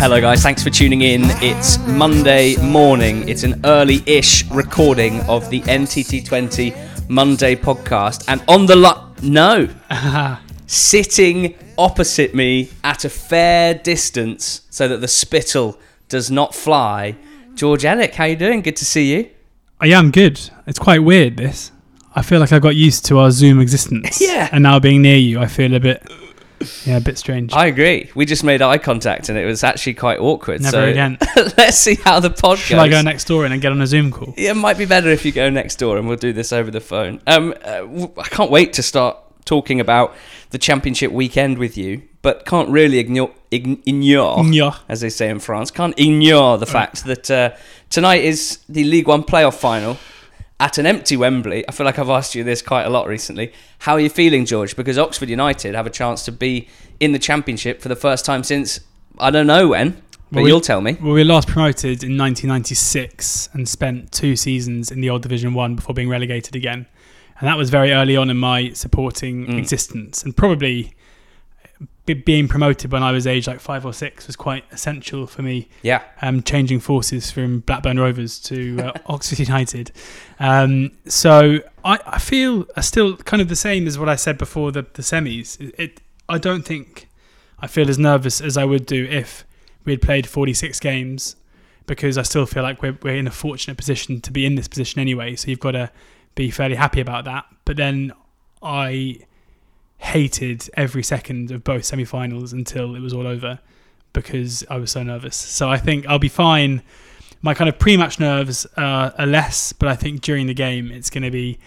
Hello, guys. Thanks for tuning in. It's Monday morning. It's an early ish recording of the NTT20 Monday podcast. And on the lo- no, sitting opposite me at a fair distance so that the spittle does not fly, George Ellick. How are you doing? Good to see you. Uh, I am good. It's quite weird. This. I feel like I've got used to our Zoom existence. Yeah. And now being near you, I feel a bit, yeah, a bit strange. I agree. We just made eye contact and it was actually quite awkward. Never so again. let's see how the pod Shall goes. I go next door and then get on a Zoom call? Yeah, it might be better if you go next door and we'll do this over the phone. Um, uh, I can't wait to start talking about the championship weekend with you, but can't really ignore, ign- ignore Yeah. as they say in France, can't ignore the fact that uh, tonight is the League One playoff final at an empty Wembley. I feel like I've asked you this quite a lot recently. How are you feeling, George? Because Oxford United have a chance to be in the championship for the first time since I don't know when, but Well, we- you'll tell me. Well, we were last promoted in 1996 and spent two seasons in the old Division One before being relegated again, and that was very early on in my supporting Mm. existence. And probably being promoted when I was age like five or six was quite essential for me Yeah. um, changing forces from Blackburn Rovers to uh, Oxford United. Um, so I, I feel uh, still kind of the same as what I said before the, the semis. It, it, I don't think I feel as nervous as I would do if we had played 46 games because I still feel like we're, we're in a fortunate position to be in this position anyway. So you've got to be fairly happy about that. But then I hated every second of both semi-finals until it was all over because I was so nervous. So I think I'll be fine. My kind of pre-match nerves uh, are less, but I think during the game it's going to be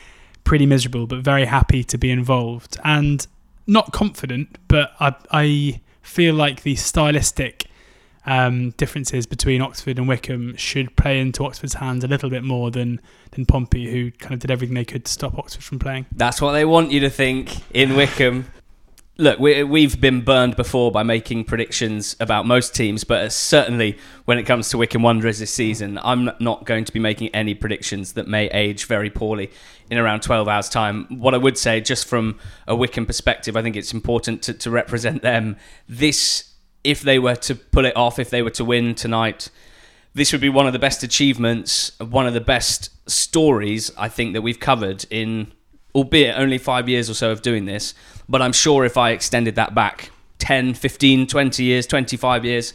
pretty miserable. But very happy to be involved and not confident, but I, I feel like the stylistic um, differences between Oxford and Wycombe should play into Oxford's hands a little bit more than than Pompey, who kind of did everything they could to stop Oxford from playing. That's what they want you to think in Wycombe. Look, we, we've been burned before by making predictions about most teams, but certainly when it comes to Wycombe Wanderers this season, I'm not going to be making any predictions that may age very poorly in around 12 hours' time. What I would say, just from a Wycombe perspective, I think it's important to, to represent them. This, if they were to pull it off, if they were to win tonight, this would be one of the best achievements, one of the best stories I think that we've covered in, albeit only five years or so of doing this. But I'm sure if I extended that back 10, 15, 20 years, 25 years,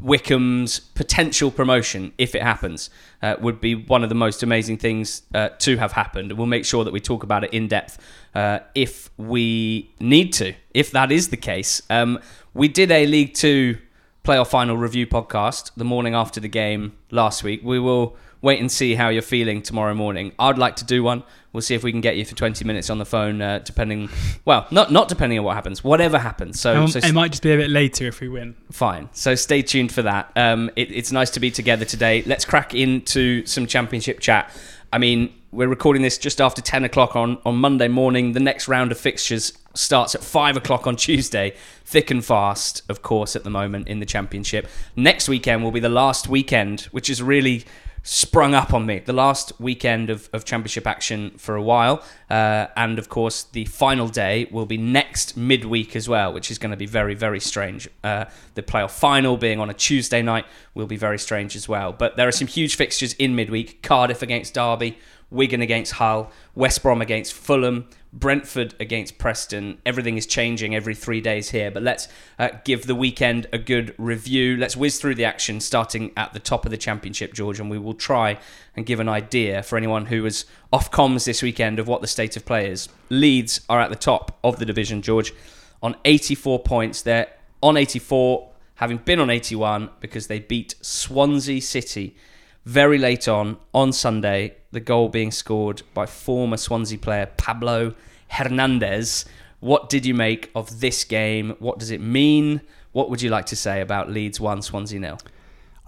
Wycombe's potential promotion, if it happens, uh, would be one of the most amazing things uh, to have happened. We'll make sure that we talk about it in depth uh, if we need to, if that is the case. Um, we did a League Two playoff final review podcast the morning after the game last week. We will wait and see how you're feeling tomorrow morning. I'd like to do one. We'll see if we can get you for 20 minutes on the phone, uh, depending. Well, not not depending on what happens. Whatever happens. So, Um, so it might just be a bit later if we win. Fine. So stay tuned for that. Um, it, it's nice to be together today. Let's crack into some championship chat. I mean, we're recording this just after 10 o'clock on, on Monday morning. The next round of fixtures starts at 5 o'clock on Tuesday. Thick and fast, of course, at the moment in the championship. Next weekend will be the last weekend, which is really sprung up on me. The last weekend of, of championship action for a while. Uh, and of course, the final day will be next midweek as well, which is going to be very, very strange. Uh, the playoff final being on a Tuesday night will be very strange as well. But there are some huge fixtures in midweek Cardiff against Derby, Wigan against Hull, West Brom against Fulham, Brentford against Preston. Everything is changing every three days here, but let's uh, give the weekend a good review. Let's whiz through the action starting at the top of the championship, George, and we will try and give an idea for anyone who was off comms this weekend of what the state of play is. Leeds are at the top of the division, George, on 84 points. They're on 84, having been on 81 because they beat Swansea City very late on on Sunday. The goal being scored by former Swansea player Pablo Hernandez. What did you make of this game? What does it mean? What would you like to say about Leeds 1, Swansea nil?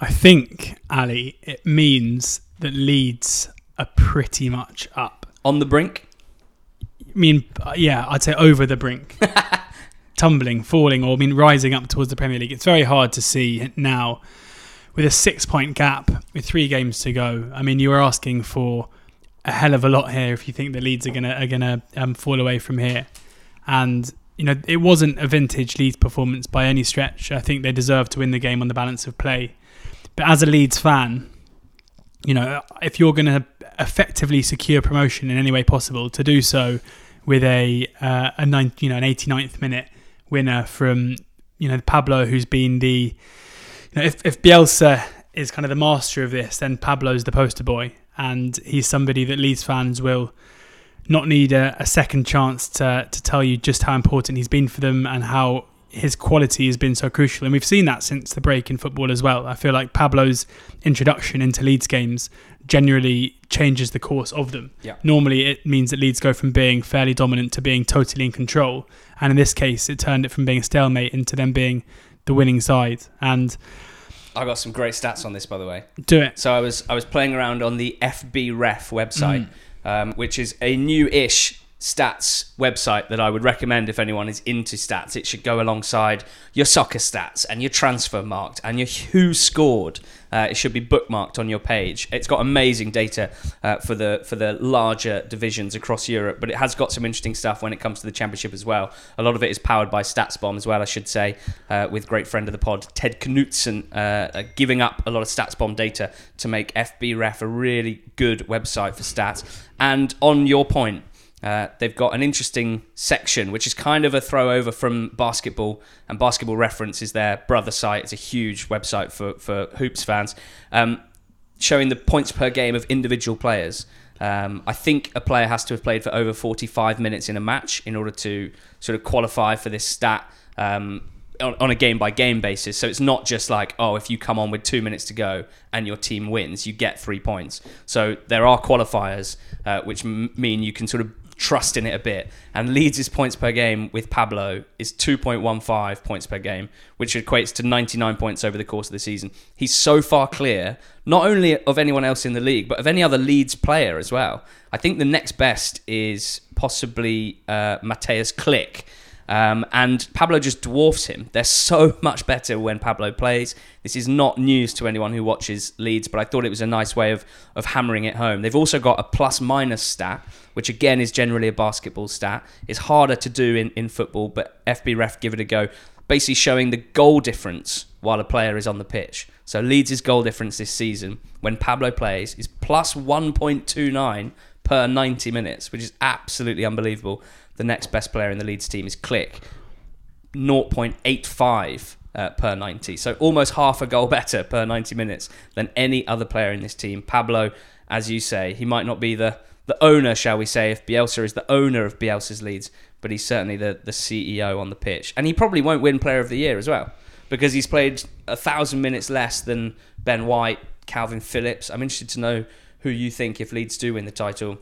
I think, Ali, it means that Leeds are pretty much up. On the brink? I mean, uh, yeah, I'd say over the brink. Tumbling, falling, or I mean, rising up towards the Premier League. It's very hard to see now with a six point gap with three games to go. I mean, you were asking for a hell of a lot here if you think the Leeds are gonna are gonna um, fall away from here. And you know, it wasn't a vintage Leeds performance by any stretch. I think they deserve to win the game on the balance of play. But as a Leeds fan, you know, if you're going to effectively secure promotion in any way possible, to do so with a uh, a nine, you know an 89th minute winner from you know Pablo, who's been the you know if if Bielsa is kind of the master of this, then Pablo's the poster boy, and he's somebody that Leeds fans will not need a, a, second chance to to tell you just how important he's been for them and how his quality has been so crucial. And we've seen that since the break in football as well. I feel like Pablo's introduction into Leeds games generally changes the course of them. Yeah. Normally, it means that Leeds go from being fairly dominant to being totally in control. And in this case, it turned it from being a stalemate into them being the winning side. And I got some great stats on this, by the way. Do it. So I was I was playing around on the FBref website. Mm um, which is a new-ish stats website that I would recommend if anyone is into stats. It should go alongside your soccer stats and your Transfermarkt and your WhoScored. Uh, it should be bookmarked on your page. It's got amazing data uh, for the for the larger divisions across Europe, but it has got some interesting stuff when it comes to the Championship as well. A lot of it is powered by StatsBomb as well, I should say, uh, with great friend of the pod Ted Knutson uh, uh, giving up a lot of StatsBomb data to make FBref a really good website for stats. And on your point, uh, they've got an interesting section, which is kind of a throw over from basketball, and Basketball Reference is their brother site. It's a huge website for, for hoops fans, um, showing the points per game of individual players. Um, I think a player has to have played for over 45 minutes in a match in order to sort of qualify for this stat. Um, on, on, a game by game basis. So it's not just like, oh, if you come on with two minutes to go and your team wins, you get three points. So there are qualifiers, uh, which m- mean you can sort of trust in it a bit. And Leeds' points per game with Pablo is 2.15 points per game, which equates to 99 points over the course of the season. He's so far clear, not only of anyone else in the league, but of any other Leeds player as well. I think the next best is possibly uh, Mateusz Klich um, and Pablo just dwarfs him. They're so much better when Pablo plays. This is not news to anyone who watches Leeds, but I thought it was a nice way of, of hammering it home. They've also got a plus minus stat, which again is generally a basketball stat. It's harder to do in, in football, but FBref give it a go. Basically showing the goal difference while a player is on the pitch. So Leeds' goal difference this season when Pablo plays is plus 1.29 per 90 minutes, which is absolutely unbelievable the next best player in the Leeds team is Klich, 0.85 uh, per 90. So almost half a goal better per 90 minutes than any other player in this team. Pablo, as you say, he might not be the, the owner, shall we say, if Bielsa is the owner of Bielsa's Leeds, but he's certainly the, the CEO on the pitch. And he probably won't win Player of the Year as well because he's played a thousand minutes less than Ben White, Kalvin Phillips. I'm interested to know who you think, if Leeds do win the title,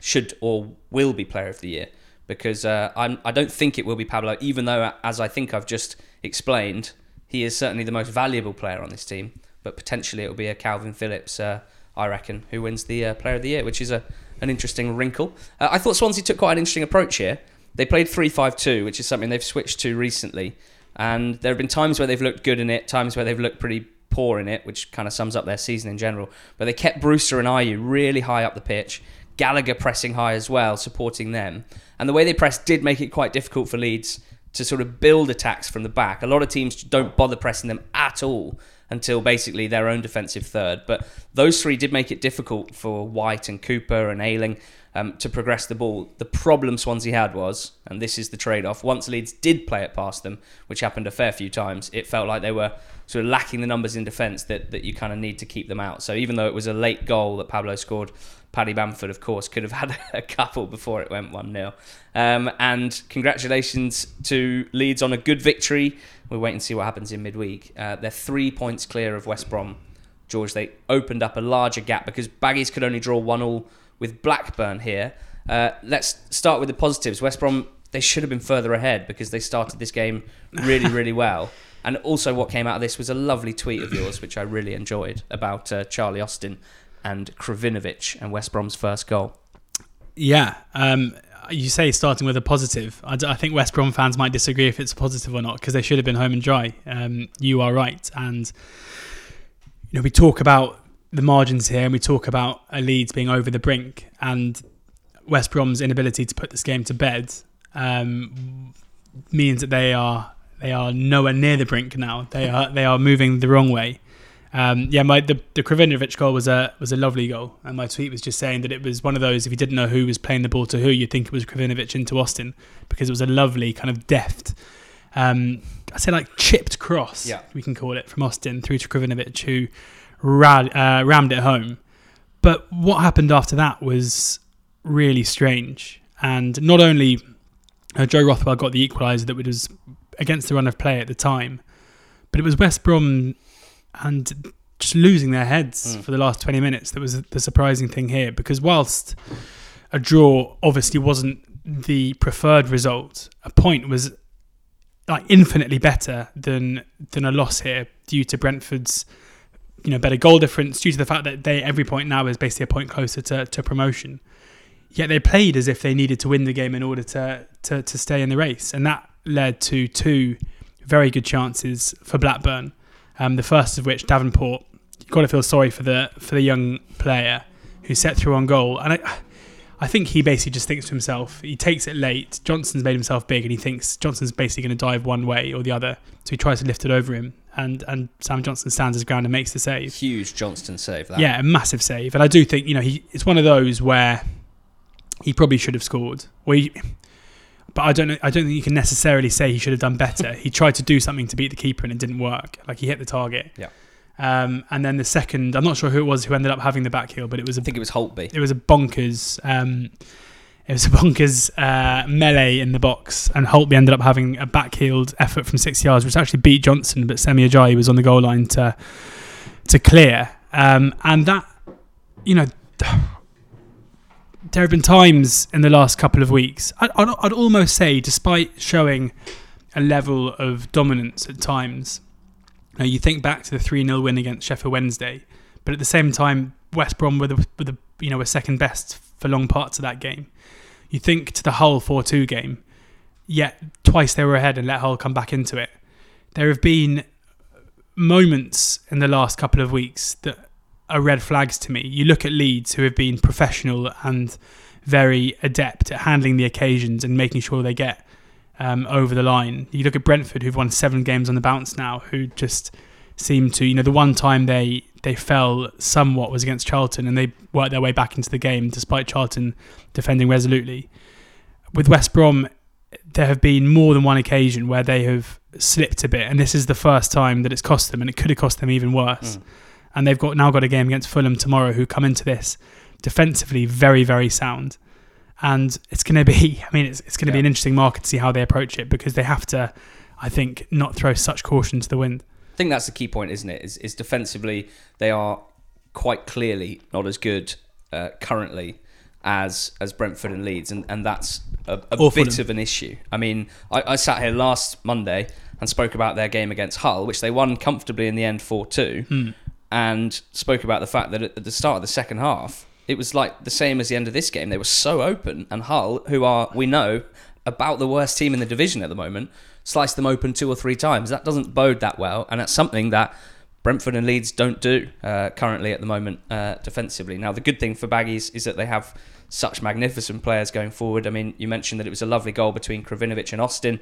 should or will be Player of the Year because uh, I'm, I don't think it will be Pablo, even though, as I think I've just explained, he is certainly the most valuable player on this team. But potentially it will be a Kalvin Phillips, uh, I reckon, who wins the uh, Player of the Year, which is a an interesting wrinkle. Uh, I thought Swansea took quite an interesting approach here. They played 3 5 2, which is something they've switched to recently. And there have been times where they've looked good in it, times where they've looked pretty poor in it, which kind of sums up their season in general. But they kept Brewster and Ayew really high up the pitch. Gallagher pressing high as well, supporting them. And the way they pressed did make it quite difficult for Leeds to sort of build attacks from the back. A lot of teams don't bother pressing them at all until basically their own defensive third. But those three did make it difficult for White and Cooper and Ayling um, to progress the ball. The problem Swansea had was, and this is the trade off, once Leeds did play it past them, which happened a fair few times, it felt like they were sort of lacking the numbers in defence that, that you kind of need to keep them out. So even though it was a late goal that Pablo scored, Paddy Bamford, of course, could have had a couple before it went 1 0. Um, and congratulations to Leeds on a good victory. We'll wait and see what happens in midweek. Uh, they're three points clear of West Brom. George, they opened up a larger gap because Baggies could only draw 1 all with Blackburn here. Uh, let's start with the positives. West Brom, they should have been further ahead because they started this game really, really well. And also, what came out of this was a lovely tweet of yours, which I really enjoyed about uh, Charlie Austin and Krovinovic and West Brom's first goal. Yeah. Um, you say starting with a positive. I, I, think West Brom fans might disagree if it's positive or not because they should have been home and dry. Um, you are right. And, you know, we talk about the margins here and we talk about a Leeds being over the brink and West Brom's inability to put this game to bed. Um, means that they are they are nowhere near the brink now. They are they are moving the wrong way. Um, yeah, my the, the goal was a was a lovely goal, and my tweet was just saying that it was one of those. If you didn't know who was playing the ball to who, you'd think it was Krovinovic into Austin because it was a lovely kind of deft. Um, I say like chipped cross, Yeah. we can call it from Austin through to Krovinovic, who rad, uh, rammed it home. But what happened after that was really strange, and not only uh, Joe Rothwell got the equaliser that was against the run of play at the time, but it was West Brom and just losing their heads Mm. for the last 20 minutes that was the surprising thing here because whilst a draw obviously wasn't the preferred result a point was like infinitely better than than a loss here due to Brentford's you know better goal difference due to the fact that they every point now is basically a point closer to, to promotion yet they played as if they needed to win the game in order to, to to stay in the race and that led to two very good chances for Blackburn um, the first of which Davenport you've got to feel sorry for the for the young player who set through on goal and I I think he basically just thinks to himself he takes it late Johnstone's made himself big and he thinks Johnstone's basically going to dive one way or the other so he tries to lift it over him and and Sam Johnstone stands his ground and makes the save Huge Johnstone save. That. yeah, a massive save. And I do think, you know, he it's one of those where he probably should have scored. Or he, but I don't know I don't think you can necessarily say he should have done better. he tried to do something to beat the keeper and it didn't work. Like he hit the target. Yeah. Um, and then the second, I'm not sure who it was who ended up having the back heel, but it was a I think it was Holtby. it was a bonkers um, it was a bonkers uh, melee in the box, and Holtby ended up having a back backheeled effort from six yards, which actually beat Johnstone, but Semi Ajayi was on the goal line to to clear. Um, and that, you know, there have been times in the last couple of weeks. I'd, I'd, almost say, despite showing a level of dominance at times, you, know, you think back to the three 0 win against Sheffield Wednesday, but at the same time, West Brom were the, were the you know were second best for long parts of that game. You think to the Hull four two game, yet twice they were ahead and let Hull come back into it. There have been moments in the last couple of weeks that are red flags to me. You look at Leeds, who have been professional and very adept at handling the occasions and making sure they get um, over the line. You look at Brentford, who've won seven games on the bounce now, who just seem to, you know, the one time they they fell somewhat was against Charlton, and they worked their way back into the game despite Charlton defending resolutely. With West Brom, there have been more than one occasion where they have slipped a bit, and this is the first time that it's cost them, and it could have cost them even worse. Mm. And they've got now got a game against Fulham tomorrow, who come into this defensively very, very sound. And it's going to be, I mean, it's, it's going to be an interesting market to see how they approach it because they have to, I think, not throw such caution to the wind. I think that's the key point, isn't it? Is, is defensively they are quite clearly not as good uh, currently as as Brentford and Leeds, and, and that's a, a bit of an issue. I mean, I, I sat here last Monday and spoke about their game against Hull, which they won comfortably in the end four two, Hmm. And spoke about the fact that at the start of the second half, it was like the same as the end of this game. They were so open, and Hull, who are we know about the worst team in the division at the moment, sliced them open two or three times. That doesn't bode that well, and that's something that Brentford and Leeds don't do uh, currently at the moment uh, defensively. Now, the good thing for Baggies is that they have such magnificent players going forward. I mean, you mentioned that it was a lovely goal between Krovinovic and Austin.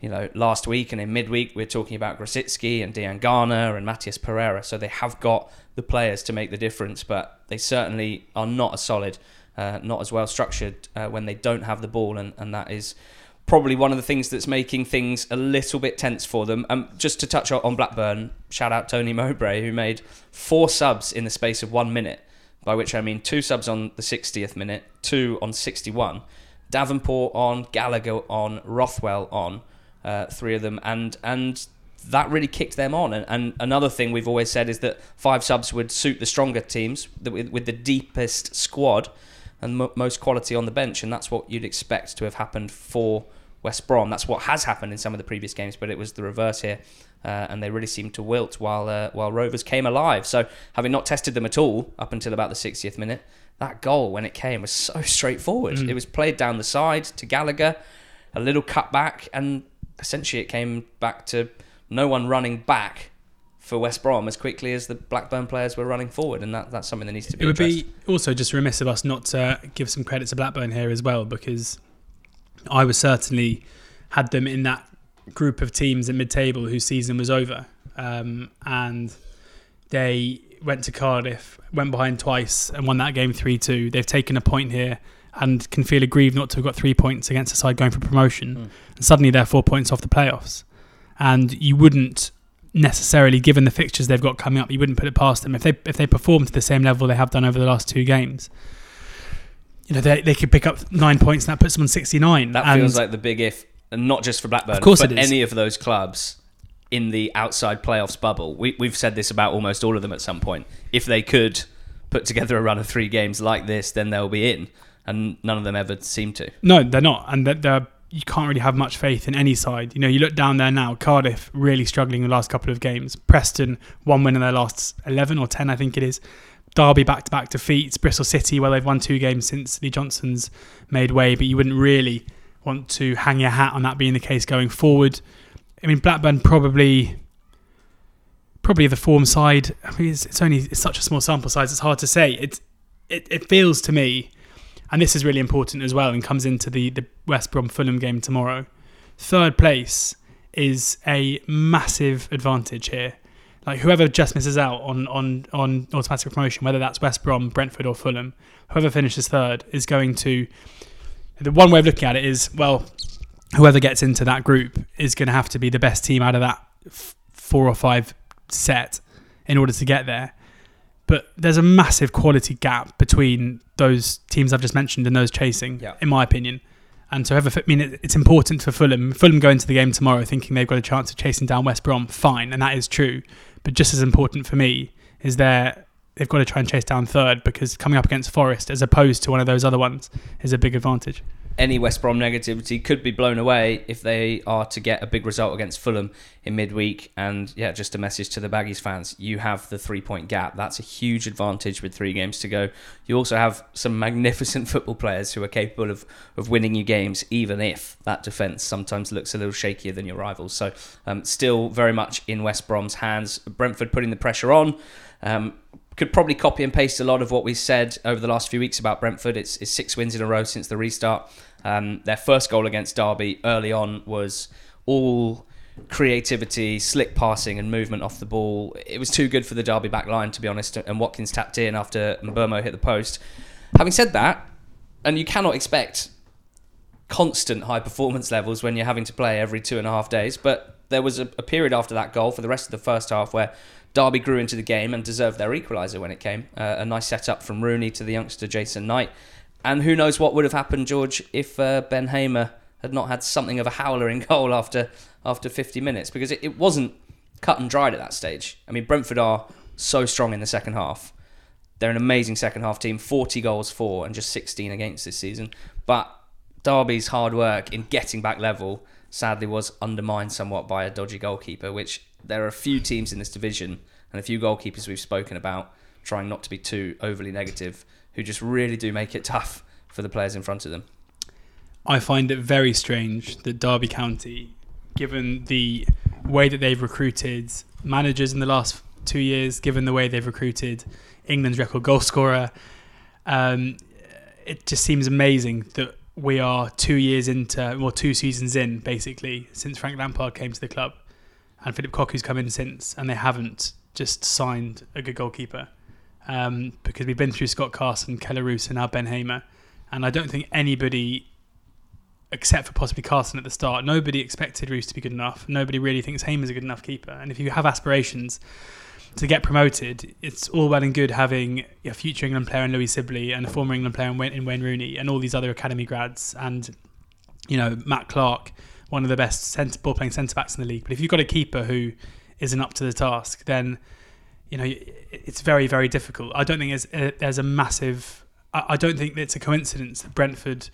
You know, last week and in midweek, we are talking about Grosicki and Diangana and Matheus Pereira. So they have got the players to make the difference, but they certainly are not as solid, uh, not as well structured uh, when they don't have the ball, and, and that is probably one of the things that's making things a little bit tense for them. Um, just to touch on Blackburn, shout out Tony Mowbray, who made four subs in the space of one minute, by which I mean two subs on the 60th minute, two on 61, Davenport on, Gallagher on, Rothwell on, uh, three of them, and and that really kicked them on. And, and another thing we've always said is that five subs would suit the stronger teams the- with, with the deepest squad and mo- most quality on the bench, and that's what you'd expect to have happened for West Brom. That's what has happened in some of the previous games, but it was the reverse here, uh, and they really seemed to wilt while uh, while Rovers came alive. So, having not tested them at all up until about the 60th minute, that goal when it came was so straightforward. Mm. It was played down the side to Gallagher, a little cut back, and essentially it came back to no one running back for West Brom as quickly as the Blackburn players were running forward, and that, that's something that needs to be It would addressed. be also just remiss of us not to give some credit to Blackburn here as well, because I was certainly had them in that group of teams at mid-table whose season was over, um, and they went to Cardiff, went behind twice, and won that game three-two. They've taken a point here and can feel aggrieved not to have got three points against a side going for promotion. Mm. And suddenly they're four points off the playoffs, and you wouldn't necessarily, given the fixtures they've got coming up, you wouldn't put it past them if they if they perform to the same level they have done over the last two games. You know they, they could pick up nine points and that puts them on sixty nine. That feels like the big if, and not just for Blackburn, Of course but any of those clubs in the outside playoffs bubble. We, we've said this about almost all of them at some point. If they could put together a run of three games like this, then they'll be in, and none of them ever seem to. No, they're not, and they're, they're, you can't really have much faith in any side. You know, you look down there now. Cardiff really struggling the last couple of games. Preston one win in their last eleven or ten, I think it is. Derby back to back defeats. Bristol City, where they've won two games since Lee Johnson's made way, but you wouldn't really want to hang your hat on that being the case going forward. I mean, Blackburn probably. Probably the form side. I mean, it's, it's only it's such a small sample size. It's hard to say. It, it it feels to me and this is really important as well and comes into the, the West Brom Fulham game tomorrow. Third place is a massive advantage here. Like whoever just misses out on, on, on automatic promotion, whether that's West Brom, Brentford, or Fulham, whoever finishes third is going to. The one way of looking at it is well, whoever gets into that group is going to have to be the best team out of that f- four or five set in order to get there but there's a massive quality gap between those teams I've just mentioned and those chasing, Yeah. in my opinion. And so, I mean, it's important for Fulham. Fulham go into the game tomorrow thinking they've got a chance of chasing down West Brom. Fine, and that is true. But just as important for me is they're, they've got to try and chase down third because coming up against Forest, as opposed to one of those other ones, is a big advantage. Any West Brom negativity could be blown away if they are to get a big result against Fulham in midweek. And yeah, just a message to the Baggies fans: you have the three-point gap. That's a huge advantage with three games to go. You also have some magnificent football players who are capable of of winning you games, even if that defence sometimes looks a little shakier than your rivals. So, um, still very much in West Brom's hands. Brentford putting the pressure on. Um, could probably copy and paste a lot of what we said over the last few weeks about Brentford. It's, it's six wins in a row since the restart. Um, their first goal against Derby early on was all creativity, slick passing, and movement off the ball. It was too good for the Derby back line, to be honest, and Watkins tapped in after Mbeumo hit the post. Having said that, and you cannot expect constant high performance levels when you're having to play every two and a half days, but there was a, a period after that goal for the rest of the first half where Derby grew into the game and deserved their equaliser when it came. Uh, a nice setup from Rooney to the youngster Jason Knight. And who knows what would have happened, George, if uh, Ben Hamer had not had something of a howler in goal after after 50 minutes because it, it wasn't cut and dried at that stage. I mean, Brentford are so strong in the second half. They're an amazing second half team, 40 goals for and just 16 against this season. But Derby's hard work in getting back level sadly was undermined somewhat by a dodgy goalkeeper, which there are a few teams in this division and a few goalkeepers we've spoken about trying not to be too overly negative who just really do make it tough for the players in front of them. I find it very strange that Derby County, given the way that they've recruited managers in the last two years, given the way they've recruited England's record goal scorer, um, it just seems amazing that we are two years into, or two seasons in, basically, since Frank Lampard came to the club, and Phillip Cocu's come in since, and they haven't just signed a good goalkeeper. Um, because we've been through Scott Carson, Kelle Roos, and now Ben Hamer, and I don't think anybody except for possibly Carson at the start, nobody expected Roos to be good enough. Nobody really thinks Hamer's a good enough keeper. And if you have aspirations to get promoted, it's all well and good having a future England player in Louie Sibley and a former England player in Wayne, in Wayne Rooney and all these other academy grads and you know Matt Clarke, one of the best centre, ball playing centre backs in the league. But if you've got a keeper who isn't up to the task, then you know it's very very difficult. I don't think there's a, there's a massive. I don't think it's a coincidence that Brentford.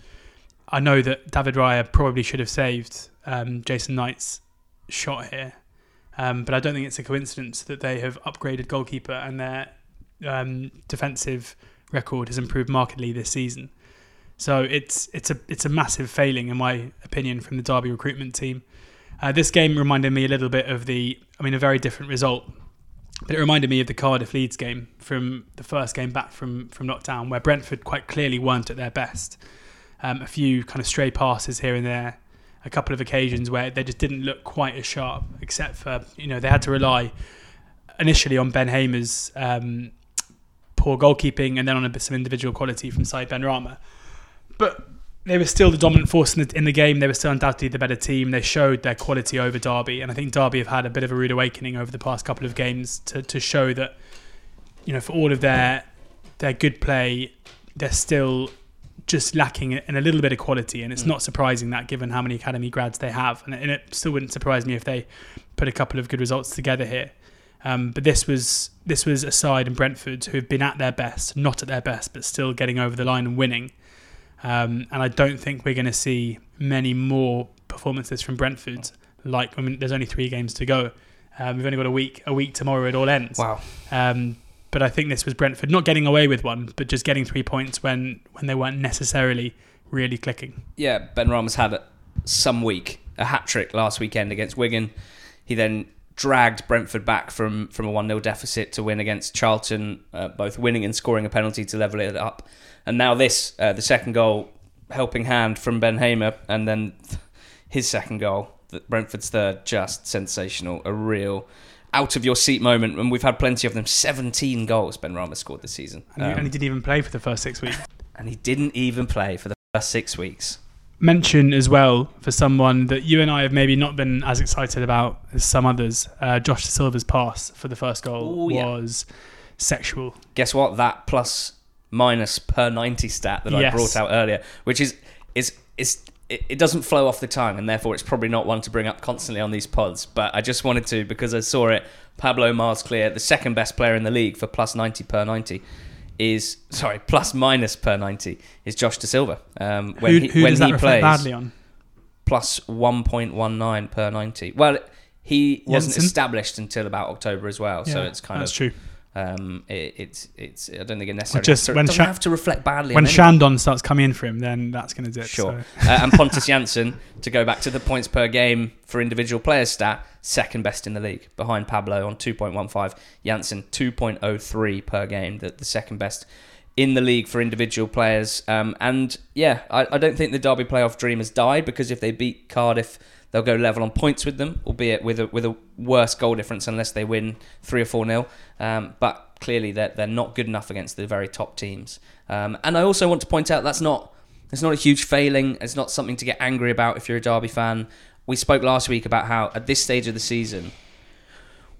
I know that David Raya probably should have saved um, Jason Knight's shot here, um, but I don't think it's a coincidence that they have upgraded goalkeeper and their um, defensive record has improved markedly this season. So it's it's a it's a massive failing in my opinion from the Derby recruitment team. Uh, this game reminded me a little bit of the, I mean, a very different result, but it reminded me of the Cardiff Leeds game from the first game back from from lockdown, where Brentford quite clearly weren't at their best. Um, a few kind of stray passes here and there, a couple of occasions where they just didn't look quite as sharp, except for you know they had to rely initially on Ben Hamer's um, poor goalkeeping and then on a bit some individual quality from Said Benrahma. But they were still the dominant force in the, in the game. They were still undoubtedly the better team. They showed their quality over Derby, and I think Derby have had a bit of a rude awakening over the past couple of games to, to show that you know for all of their their good play, they're still just lacking in a little bit of quality, and it's Mm. not surprising that given how many academy grads they have, and, and it still wouldn't surprise me if they put a couple of good results together here. Um, but this was this was a side in Brentford who have been at their best, not at their best, but still getting over the line and winning. Um, and I don't think we're going to see many more performances from Brentford. Like I mean, there's only three games to go. Um, we've only got a week. A week tomorrow, it all ends. Wow. Um, but I think this was Brentford not getting away with one, but just getting three points when when they weren't necessarily really clicking. Yeah, Benrahma's had some week, a hat trick last weekend against Wigan. He then dragged Brentford back from, from a 1 0 deficit to win against Charlton, uh, both winning and scoring a penalty to level it up. And now this, uh, the second goal, helping hand from Ben Hamer, and then his second goal, Brentford's third, just sensational. A real out of your seat moment. And we've had plenty of them. 17 goals Benrahma scored this season. And, he, Um, and he didn't even play for the first six weeks. and he didn't even play for the first six weeks. Mention as well for someone that you and I have maybe not been as excited about as some others. Uh, Josh Dasilva's pass for the first goal Ooh, yeah. was sexual. guess what? That plus minus per ninety stat that I brought out earlier, which is is is it, it doesn't flow off the tongue, and therefore it's probably not one to bring up constantly on these pods. But I just wanted to because I saw it. Pablo Mars Clear, the second best player in the league for plus ninety per ninety. Is sorry plus minus per ninety is Josh Dasilva. Um, when who he, who when he plays, badly on? plus one point one nine per ninety. Well, he wasn't Jansson? established until about October as well, so it's kind of that's of true. Um, it, it's it's. I don't think it necessarily just has to, when doesn't Sha- have to reflect badly. When. Shandon starts coming in for him, then that's going to do it. Sure. so. uh, and Pontus Jansson to go back to the points per game for individual players stat, second best in the league behind Pablo on 2.15. Janssen 2.03 per game, the, the second best in the league for individual players. Um, and yeah, I, I don't think the Derby playoff dream has died because if they beat Cardiff, they'll go level on points with them, albeit with a with a worse goal difference unless they win three or four nil. Um, but clearly they're they're not good enough against the very top teams. Um, and I also want to point out that's not it's not a huge failing. It's not something to get angry about if you're a Derby fan. We spoke last week about how at this stage of the season,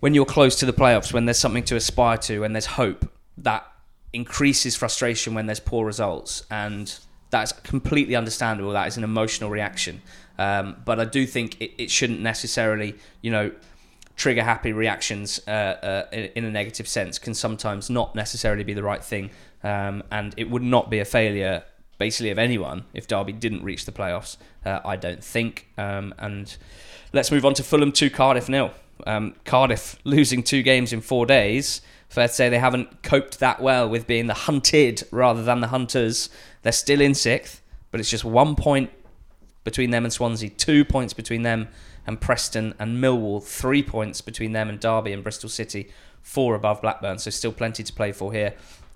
when you're close to the playoffs, when there's something to aspire to, and there's hope, that increases frustration when there's poor results, and that's completely understandable. That is an emotional reaction, um, but I do think it, it shouldn't necessarily, you know, trigger happy reactions uh, uh, in, in a negative sense. Can sometimes not necessarily be the right thing, um, and it would not be a failure basically of anyone if Derby didn't reach the playoffs. Uh, I don't think. Um, and let's move on to Fulham two Cardiff nil. Um, Cardiff losing two games in four days. Fair to say they haven't coped that well with being the hunted rather than the hunters. They're still in sixth, but it's just one point between them and Swansea, two points between them and Preston and Millwall, three points between them and Derby and Bristol City, four above Blackburn. So still plenty to play for here.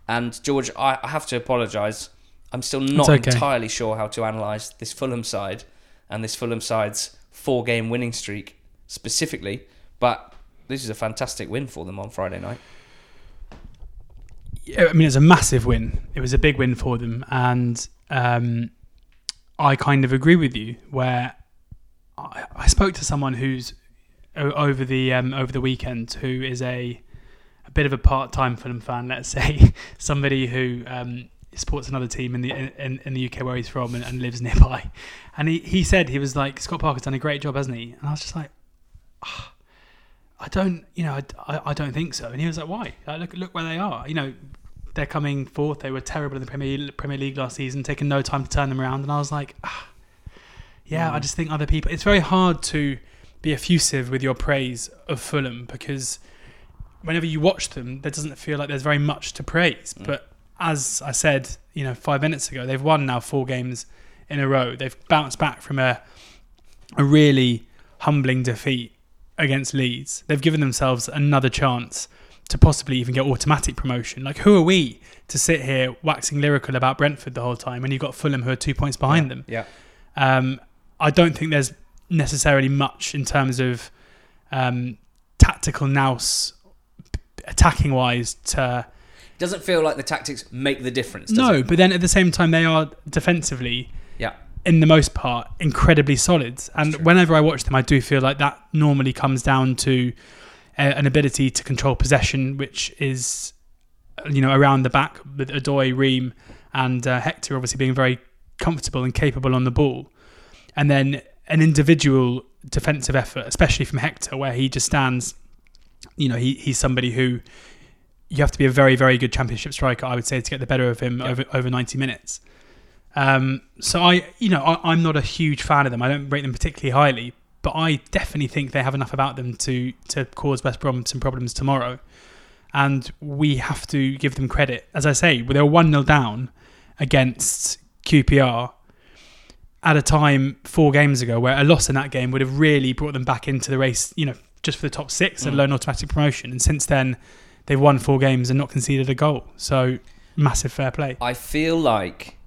And George, I, I have to apologise. I'm still not okay. entirely sure how to analyse this Fulham side and this Fulham side's four game winning streak specifically, but this is a fantastic win for them on Friday night. Yeah, I mean, it's a massive win. It was a big win for them, and um, I kind of agree with you. Where I, I spoke to someone who's over the um, over the weekend who is a a bit of a part time Fulham fan, let's say, somebody who um, supports another team in the in, in the UK where he's from and, and lives nearby, and he, he said he was like Scott Parker's done a great job, hasn't he? And I was just like. "Ah, I don't, you know, I, I, I don't think so. And he was like, "Why? Like, look, look where they are. You know, they're coming fourth. They were terrible in the Premier Premier League last season, taking no time to turn them around. And I was like, ah, yeah, I just think other people. It's very hard to be effusive with your praise of Fulham because whenever you watch them, there doesn't feel like there's very much to praise. Mm. But as I said, you know, five minutes ago, they've won now four games in a row. They've bounced back from a a really humbling defeat against Leeds. They've given themselves another chance to possibly even get automatic promotion. Like, who are we to sit here waxing lyrical about Brentford the whole time when you've got Fulham who are two points behind them? Yeah. Um, I don't think there's necessarily much in terms of um, tactical nous attacking wise to Doesn't feel like the tactics make the difference. No, it? but then at the same time they are defensively Yeah. in the most part incredibly solid. And whenever I watch them, I do feel like that normally comes down to an ability to control possession, which is you know around the back with Odoi, Ream, and uh, Hector obviously being very comfortable and capable on the ball, and then an individual defensive effort, especially from Hector, where he just stands. You know, he, he's somebody who you have to be a very, very good championship striker, I would say, to get the better of him over over ninety minutes. Um, so I, you know, I, I'm not a huge fan of them. I don't rate them particularly highly, but I definitely think they have enough about them to to cause West Brom some problems tomorrow. And we have to give them credit. As I say, they were one 0 down against QPR at a time four games ago where a loss in that game would have really brought them back into the race. You know, just for the top six, let Mm. alone automatic promotion. And since then, they've won four games and not conceded a goal. So massive fair play. I feel like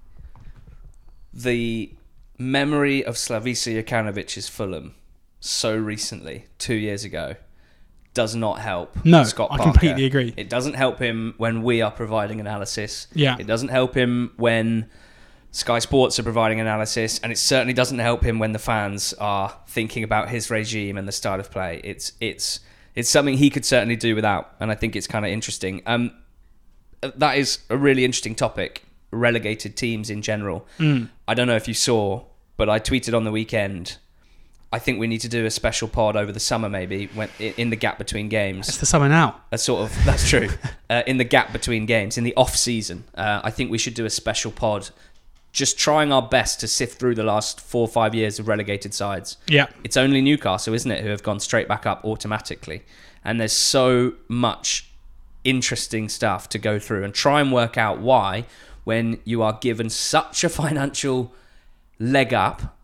the memory of Slavisa Jokanovic's Fulham so recently, two years ago, does not help No, Scott I completely agree. It doesn't help him when we are providing analysis. Yeah. It doesn't help him when Sky Sports are providing analysis, and it certainly doesn't help him when the fans are thinking about his regime and the style of play. It's it's it's something he could certainly do without, and I think it's kind of interesting. Um, that is a really interesting topic. Relegated teams in general. Mm. I don't know if you saw, but I tweeted on the weekend. I think we need to do a special pod over the summer, maybe when in the gap between games It's the summer now. a sort of that's true uh, in the gap between games in the off season uh, i think we should do a special pod just trying our best to sift through the last four or five years of relegated sides Yeah. it's only newcastle isn't it who have gone straight back up automatically and there's so much interesting stuff to go through and try and work out why when you are given such a financial leg up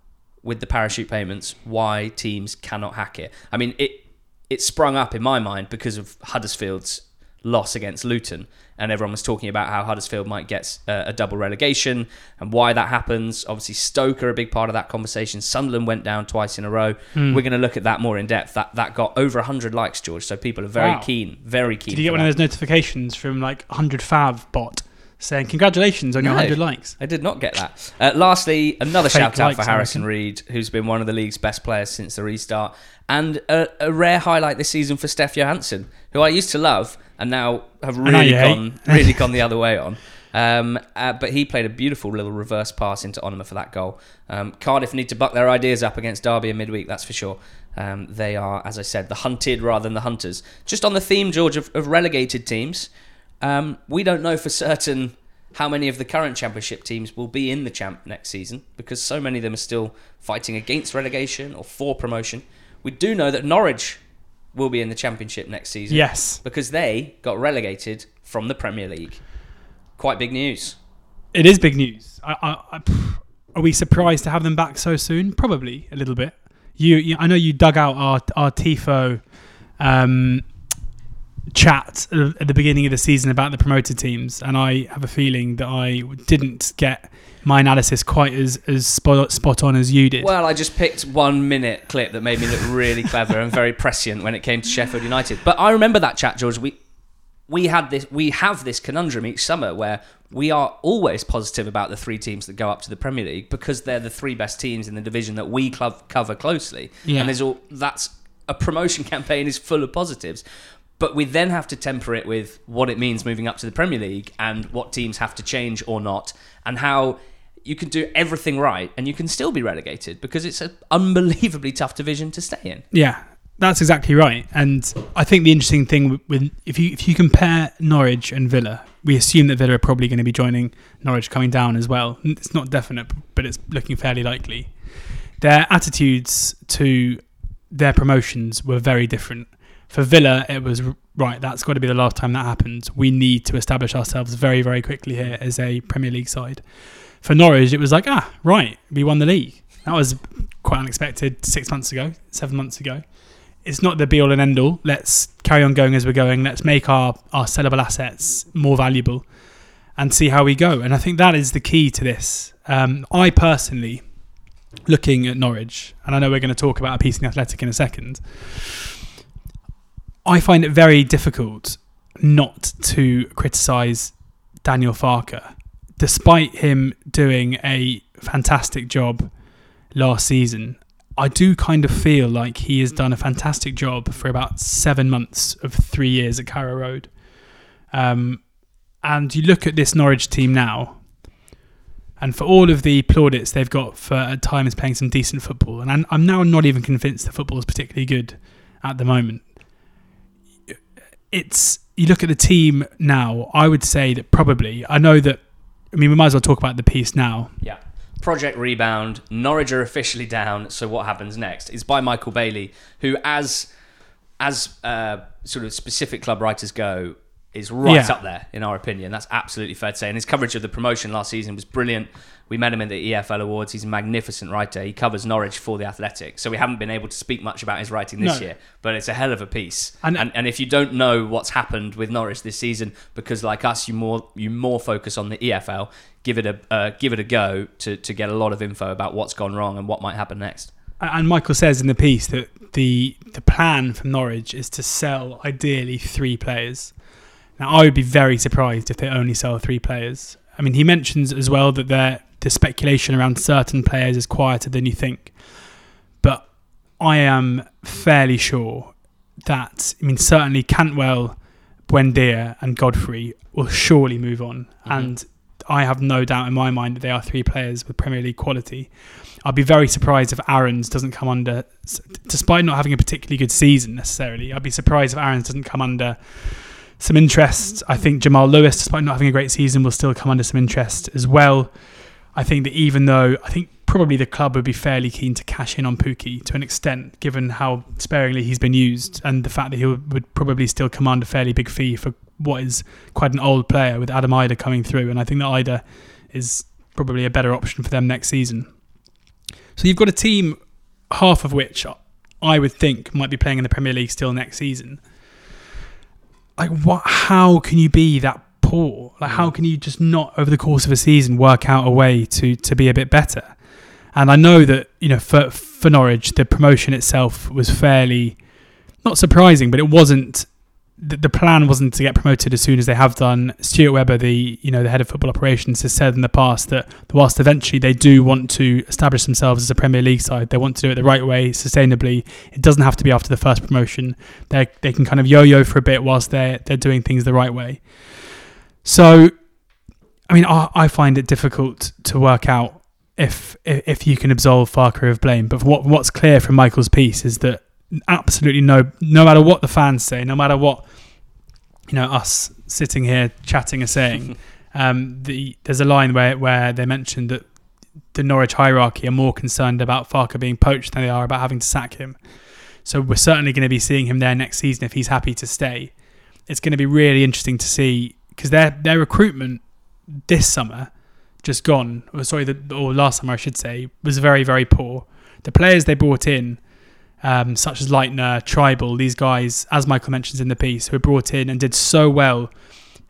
with the parachute payments why teams cannot hack it. I mean, it it sprung up in my mind because of Huddersfield's loss against Luton, and everyone was talking about how Huddersfield might get uh, a double relegation and why that happens. Obviously, Stoke are a big part of that conversation. Sunderland went down twice in a row. Hmm. We're going to look at that more in depth. That that got over hundred likes, George. So people are very Wow. keen, very keen. Did you get one that. of those notifications from like 100 Fav bot saying congratulations on your No. 100 likes? I did not get that. Uh, lastly, another Fake shout out for Harrison. Reed, who's been one of the league's best players since the restart, and a, a rare highlight this season for Steph Johansen, who I used to love and now have really gone really gone the other way on. Um, uh, but he played a beautiful little reverse pass into Onomah for that goal. Um, Cardiff need to buck their ideas up against Derby in midweek, that's for sure. Um, they are, as I said, the hunted rather than the hunters. Just on the theme, George, of, of relegated teams, um, we don't know for certain how many of the current championship teams will be in the champ next season because so many of them are still fighting against relegation or for promotion. We do know that Norwich will be in the championship next season Yes. because they got relegated from the Premier League. Quite big news. It is big news. I, I, I, are we surprised to have them back so soon? Probably a little bit. You, you I know you dug out our our tifo um, chat at the beginning of the season about the promoted teams, and I have a feeling that I didn't get my analysis quite as as spot, spot on as you did. Well, I just picked one minute clip that made me look really clever and very prescient when it came to Sheffield United. But I remember that chat, George. We we had this we have this conundrum each summer where we are always positive about the three teams that go up to the Premier League because they're the three best teams in the division that we club cover closely. Yeah. And there's all that's a promotion campaign is full of positives. But we then have to temper it with what it means moving up to the Premier League and what teams have to change or not, and how you can do everything right and you can still be relegated because it's an unbelievably tough division to stay in. Yeah, that's exactly right. And I think the interesting thing with, if you if you compare Norwich and Villa, we assume that Villa are probably going to be joining Norwich coming down as well. It's not definite, but it's looking fairly likely. Their attitudes to their promotions were very different. For Villa, it was right. That's got to be the last time that happens. We need to establish ourselves very, very quickly here as a Premier League side. For Norwich, it was like, ah, right, we won the league. That was quite unexpected six months ago, seven months ago it's not the be all and end all. Let's carry on going as we're going. Let's make our, our sellable assets more valuable and see how we go. And I think that is the key to this. Um, I personally looking at Norwich, and I know we're going to talk about a piece in Athletic in a second. I find it very difficult not to criticise Daniel Farke, despite him doing a fantastic job last season. I do kind of feel like he has done a fantastic job for about seven months of three years at Carrow Road. Um, and you look at this Norwich team now, and for all of the plaudits they've got for at times playing some decent football, and I'm, I'm now not even convinced the football is particularly good at the moment. It's you look at the team now. I would say that probably I know that. I mean, we might as well talk about the piece now. Yeah. Project Rebound. Norwich are officially down. So what happens next? Is by Michael Bailey, who, as as uh, sort of specific club writers go, is right Yeah. up there in our opinion. That's absolutely fair to say. And his coverage of the promotion last season was brilliant. We met him in the EFL Awards. He's a magnificent writer. He covers Norwich for the Athletic. So we haven't been able to speak much about his writing this No. year, but it's a hell of a piece. And- And, and if you don't know what's happened with Norwich this season, because like us, you more you more focus on the EFL, give it a uh, give it a go to to get a lot of info about what's gone wrong and what might happen next. And Michael says in the piece that the the plan from Norwich is to sell ideally three players. Now, I would be very surprised if they only sell three players. I mean, he mentions as well that there the speculation around certain players is quieter than you think, but I am fairly sure that I mean certainly Cantwell, Buendia, and Godfrey will surely move on, Mhm. and I have no doubt in my mind that they are three players with Premier League quality. I'd be very surprised if Aarons doesn't come under, despite not having a particularly good season necessarily. I'd be surprised if Aarons doesn't come under some interest. I think Jamal Lewis, despite not having a great season, will still come under some interest as well. I think that even though I think probably the club would be fairly keen to cash in on Pukki to an extent, given how sparingly he's been used and the fact that he would, probably still command a fairly big fee for what is quite an old player with Adam Idah coming through. And I think that Idah is probably a better option for them next season. So you've got a team, half of which I would think might be playing in the Premier League still next season. Like, what? How can you be that poor? Like, how mm. can you just not over the course of a season work out a way to to be a bit better? And I know that you know for for Norwich, the promotion itself was fairly not surprising, but it wasn't. The, the plan wasn't to get promoted as soon as they have done. Stuart Webber, the you know the head of football operations, has said in the past that whilst eventually they do want to establish themselves as a Premier League side, they want to do it the right way, sustainably. It doesn't have to be after the first promotion. They they can kind of yo-yo for a bit whilst they're they're doing things the right way. So, I mean, I, I find it difficult to work out if if you can absolve Farke of blame. But what what's clear from Michael's piece is that absolutely no no matter what the fans say, no matter what you know us sitting here chatting are saying, um, the there's a line where where they mentioned that the Norwich hierarchy are more concerned about Farke being poached than they are about having to sack him. So we're certainly going to be seeing him there next season if he's happy to stay. It's going to be really interesting to see because their their recruitment this summer just gone, or sorry, the, or last summer I should say, was very very poor. The players they brought in, um, such as Leitner, Trybull, these guys, as Michael mentions in the piece, who were brought in and did so well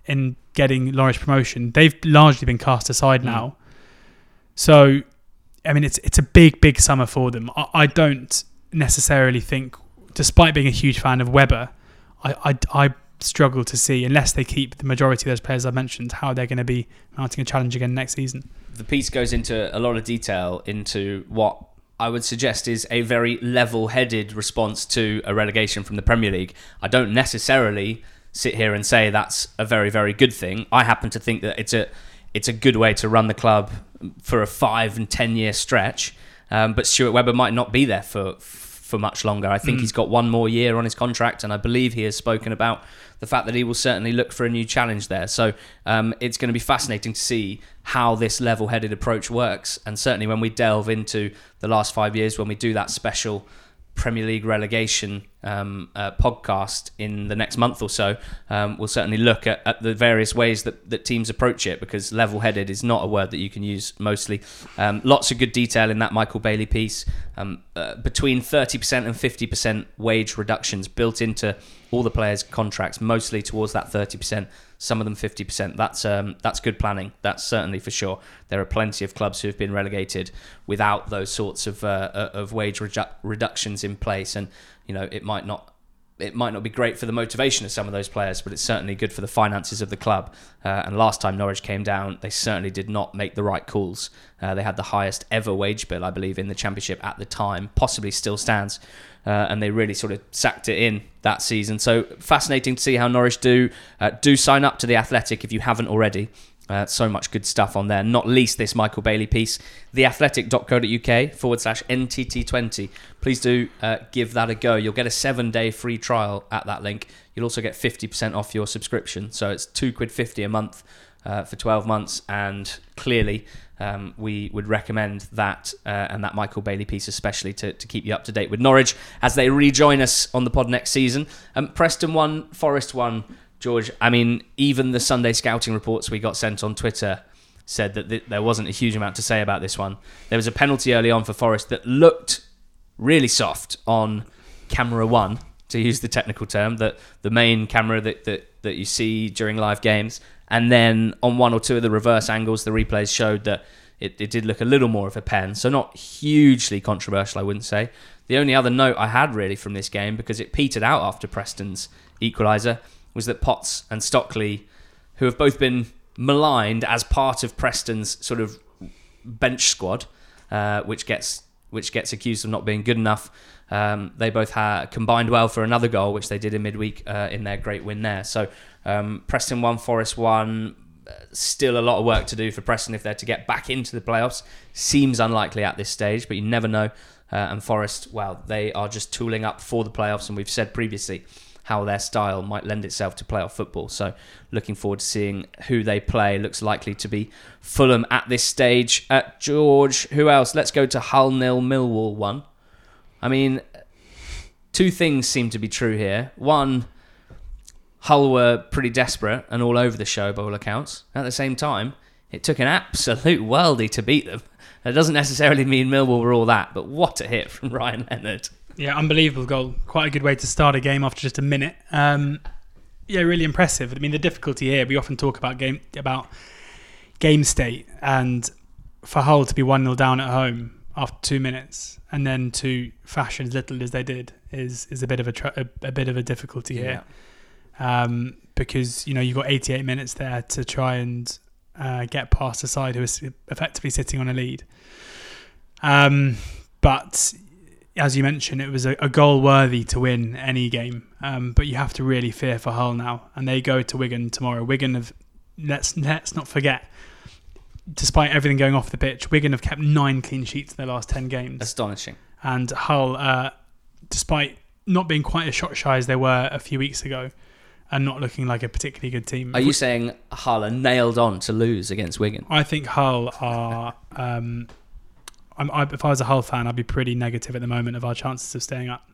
in getting Norwich promotion, they've largely been cast aside Mm. now. So, I mean, it's it's a big big summer for them. I, I don't necessarily think, despite being a huge fan of Webber, I, I, I struggle to see unless they keep the majority of those players I mentioned how they're going to be mounting a challenge again next season. the piece goes into a lot of detail into what I would suggest is a very level-headed response to a relegation from the Premier League. I don't necessarily sit here and say that's a very very good thing. I happen to think that it's a it's a good way to run the club for a five and ten year stretch. Um, but Stuart Webber might not be there for for much longer. I think Mm. he's got one more year on his contract, and I believe he has spoken about the fact that he will certainly look for a new challenge there. So um, it's going to be fascinating to see how this level-headed approach works, and certainly when we delve into the last five years, when we do that special Premier League relegation um, uh, podcast in the next month or so, um, we'll certainly look at, at, the various ways that, that teams approach it because level headed is not a word that you can use mostly. Um, lots of good detail in that Michael Bailey piece. Um, uh, between 30% and 50% wage reductions built into all the players' contracts, mostly towards that 30%, some of them 50%. That's um, that's good planning. That's certainly for sure. There are plenty of clubs who have been relegated without those sorts of uh, uh of wage reju- reductions in place, and you know it might not it might not be great for the motivation of some of those players, but it's certainly good for the finances of the club. Uh, and last time Norwich came down, they certainly did not make the right calls. Uh, they had the highest ever wage bill, I believe, in the Championship at the time, possibly still stands. Uh, and they really sort of sacked it in that season. So fascinating to see how Norwich do. Uh, do sign up to the Athletic if you haven't already. Uh, so much good stuff on there, not least this Michael Bailey piece, theathletic.co.uk forward slash NTT20. Please do uh, give that a go. You'll get a seven day free trial at that link. You'll also get 50% off your subscription. So it's two quid 50 a month uh, for 12 months. And clearly, um, we would recommend that uh, and that Michael Bailey piece, especially to, to keep you up to date with Norwich as they rejoin us on the pod next season. Um, Preston won, Forest won. George, I mean, even the Sunday scouting reports we got sent on Twitter said that th- there wasn't a huge amount to say about this one. There was a penalty early on for Forest that looked really soft on camera one, to use the technical term, that the main camera that, that, that you see during live games. And then on one or two of the reverse angles, the replays showed that it, it did look a little more of a pen. So not hugely controversial, I wouldn't say. The only other note I had really from this game, because it petered out after Preston's equaliser, was that Potts and Stockley, who have both been maligned as part of Preston's sort of bench squad, uh, which gets which gets accused of not being good enough. Um, they both ha- combined well for another goal, which they did in midweek uh, in their great win there. So um, Preston won, Forest won. Still a lot of work to do for Preston if they're to get back into the playoffs. Seems unlikely at this stage, but you never know. Uh, and Forest, well, they are just tooling up for the playoffs, and we've said previously how their style might lend itself to playoff football. So, looking forward to seeing who they play. Looks likely to be Fulham at this stage. Uh, George, who else? Let's go to Hull nil, Millwall one. I mean, two things seem to be true here. One, Hull were pretty desperate and all over the show by all accounts. At the same time, it took an absolute worldie to beat them. That doesn't necessarily mean Millwall were all that, but what a hit from Ryan Leonard. Yeah, unbelievable goal. Quite a good way to start a game after just a minute. Um, yeah, really impressive. I mean, the difficulty here, we often talk about game about game state, and for Hull to be 1 0 down at home after two minutes and then to fashion as little as they did is is a bit of a, tr- a, a, bit of a difficulty here. Yeah. Um, because, you know, you've got 88 minutes there to try and uh, get past a side who is effectively sitting on a lead. Um, but as you mentioned, it was a, a goal worthy to win any game. Um, but you have to really fear for Hull now, and they go to Wigan tomorrow. Wigan have let's let's not forget, despite everything going off the pitch, Wigan have kept nine clean sheets in their last ten games. Astonishing. And Hull, uh, despite not being quite as shot shy as they were a few weeks ago, and not looking like a particularly good team. Are you saying Hull are nailed on to lose against Wigan? I think Hull are. Um, I, if I was a Hull fan, I'd be pretty negative at the moment of our chances of staying up.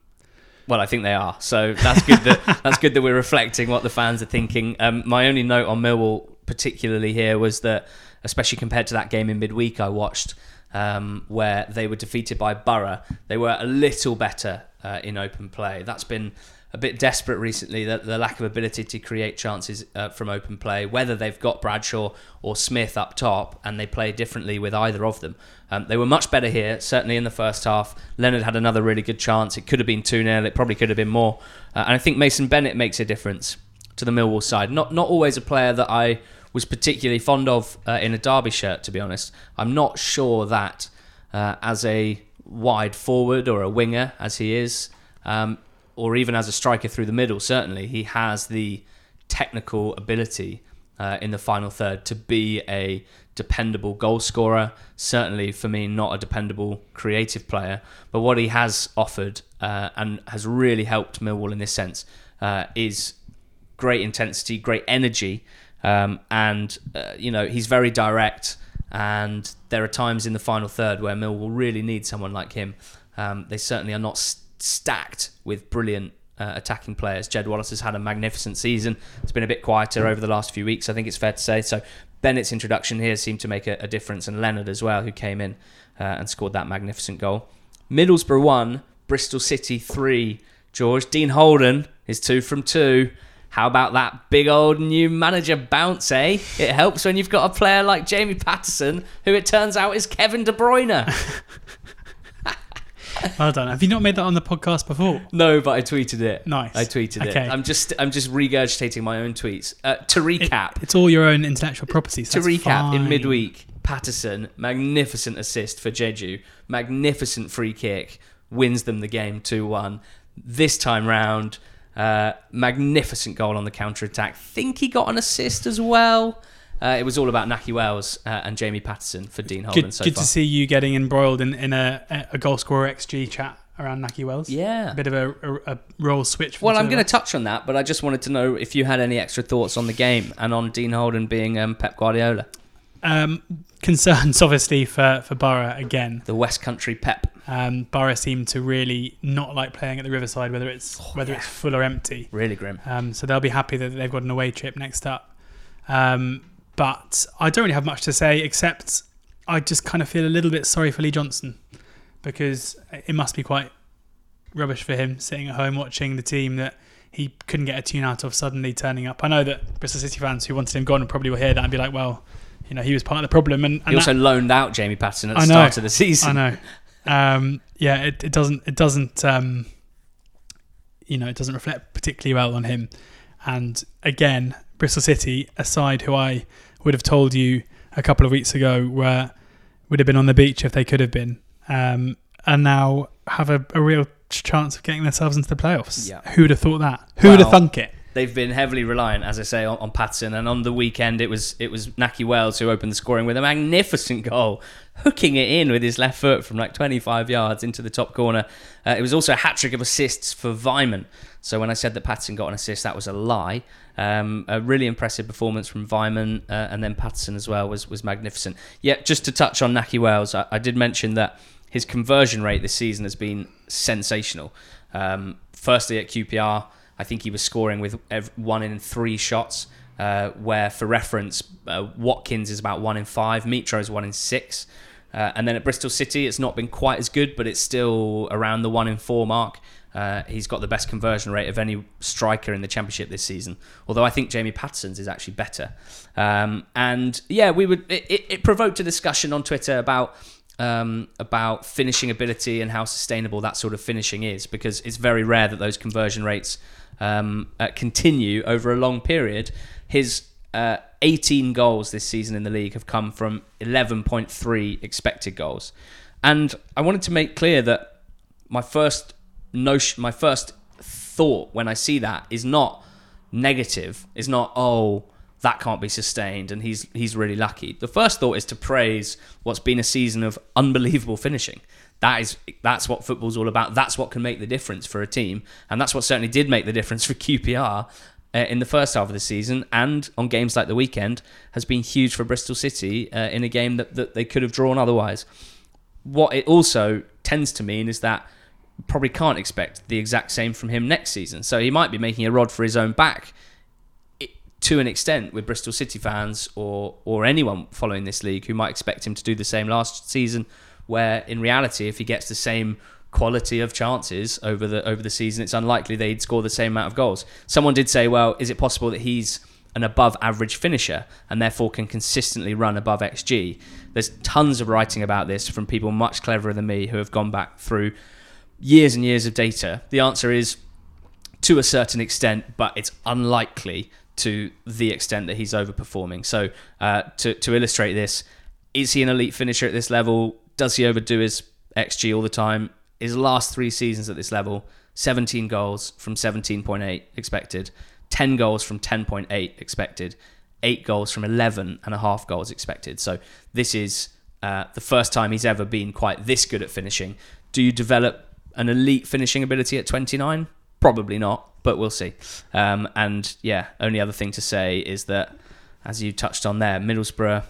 Well, I think they are. So that's good that that's good that we're reflecting what the fans are thinking. Um, my only note on Millwall, particularly here, was that, especially compared to that game in midweek I watched, um, where they were defeated by Borough, they were a little better uh, in open play. That's been a bit desperate recently, the, the lack of ability to create chances uh, from open play, whether they've got Bradshaw or Smith up top and they play differently with either of them. Um, they were much better here, certainly in the first half. Leonard had another really good chance. It could have been 2 0, it probably could have been more. Uh, and I think Mason Bennett makes a difference to the Millwall side. Not, not always a player that I was particularly fond of uh, in a Derby shirt, to be honest. I'm not sure that uh, as a wide forward or a winger, as he is, um, or even as a striker through the middle, certainly he has the technical ability uh, in the final third to be a dependable goal scorer. Certainly, for me, not a dependable creative player. But what he has offered uh, and has really helped Millwall in this sense uh, is great intensity, great energy, um, and uh, you know he's very direct. And there are times in the final third where Millwall really need someone like him. Um, they certainly are not. St- stacked with brilliant uh, attacking players. Jed Wallace has had a magnificent season. It's been a bit quieter over the last few weeks, I think it's fair to say. So Bennett's introduction here seemed to make a, a difference, and Leonard as well, who came in uh, and scored that magnificent goal. Middlesbrough 1, Bristol City 3. George, Dean Holden is 2 from 2. How about that big old new manager bounce, eh? It helps when you've got a player like Jamie Paterson, who it turns out is Kevin De Bruyne. Well done. Have you not made that on the podcast before? no, but I tweeted it. Nice. I tweeted Okay. it. I'm just I'm just regurgitating my own tweets. Uh, to recap, It's all your own intellectual property. So to recap, in midweek, Paterson, magnificent assist for Diédhiou, magnificent free kick, wins them the game 2 1. This time round, uh, magnificent goal on the counter attack. Think he got an assist as well. Uh, it was all about Nahki Wells uh, and Jamie Paterson for Dean Holden Good, so good to see you getting embroiled in, in a, a goal scorer XG chat around Nahki Wells. Yeah. A bit of a, a, a role switch. Well, I'm going to touch on that, but I just wanted to know if you had any extra thoughts on the game and on Dean Holden being um, Pep Guardiola. Um, concerns, obviously, for, for Borough again. the West Country Pep. Um, Borough seem to really not like playing at the Riverside, whether it's Oh, whether it's full or empty. Really grim. Um, so they'll be happy that they've got an away trip next up. Um, but I don't really have much to say except I just kind of feel a little bit sorry for Lee Johnson because it must be quite rubbish for him sitting at home watching the team that he couldn't get a tune out of suddenly turning up. I know that Bristol City fans who wanted him gone probably will hear that and be like, well, you know, he was part of the problem. And, and He also that- loaned out Jamie Paterson at the know. start of the season. I know. Um, yeah, it, it doesn't. It doesn't. Um, you know, it doesn't reflect particularly well on him. And again, Bristol City, a side who I would have told you a couple of weeks ago were would have been on the beach if they could have been, um, and now have a, a real chance of getting themselves into the playoffs. Yeah. Who would have thought that? Who would have thunk it? They've been heavily reliant, as I say, on, on Paterson, and on the weekend it was it was Nahki Wells who opened the scoring with a magnificent goal, hooking it in with his left foot from like 25 yards into the top corner. Uh, it was also a hat trick of assists for Weimann. So when I said that Paterson got an assist, that was a lie. Um, a really impressive performance from Weimann, uh, and then Paterson as well was was magnificent. Yeah, just to touch on Nahki Wells, I, I did mention that his conversion rate this season has been sensational. Um, firstly at QPR. I think he was scoring with one in three shots, uh, where, for reference, uh, Watkins is about one in five, Mitro is one in six. Uh, and then at Bristol City, it's not been quite as good, but it's still around the one in four mark. Uh, he's got the best conversion rate of any striker in the championship this season. Although I think Jamie Paterson's is actually better. Um, and yeah, we would. It, it, provoked a discussion on Twitter about um, about finishing ability and how sustainable that sort of finishing is, because it's very rare that those conversion rates um, uh, continue over a long period. His uh, 18 goals this season in the league have come from 11.3 expected goals, and I wanted to make clear that my first notion, my first thought when I see that is not negative. Is not oh that can't be sustained and he's he's really lucky. The first thought is to praise what's been a season of unbelievable finishing. That is that's what football's all about. That's what can make the difference for a team, and that's what certainly did make the difference for QPR uh, in the first half of the season and on games like the weekend has been huge for Bristol City uh, in a game that, that they could have drawn otherwise. What it also tends to mean is that probably can't expect the exact same from him next season. So he might be making a rod for his own back to an extent with Bristol City fans or or anyone following this league who might expect him to do the same last season where in reality if he gets the same quality of chances over the over the season it's unlikely they'd score the same amount of goals. Someone did say well is it possible that he's an above average finisher and therefore can consistently run above XG. There's tons of writing about this from people much cleverer than me who have gone back through years and years of data. The answer is to a certain extent, but it's unlikely to the extent that he's overperforming. So, uh, to, to illustrate this, is he an elite finisher at this level? Does he overdo his XG all the time? His last three seasons at this level 17 goals from 17.8 expected, 10 goals from 10.8 expected, 8 goals from 11 and a half goals expected. So, this is uh, the first time he's ever been quite this good at finishing. Do you develop an elite finishing ability at 29? Probably not, but we'll see. Um, and yeah, only other thing to say is that, as you touched on there, Middlesbrough,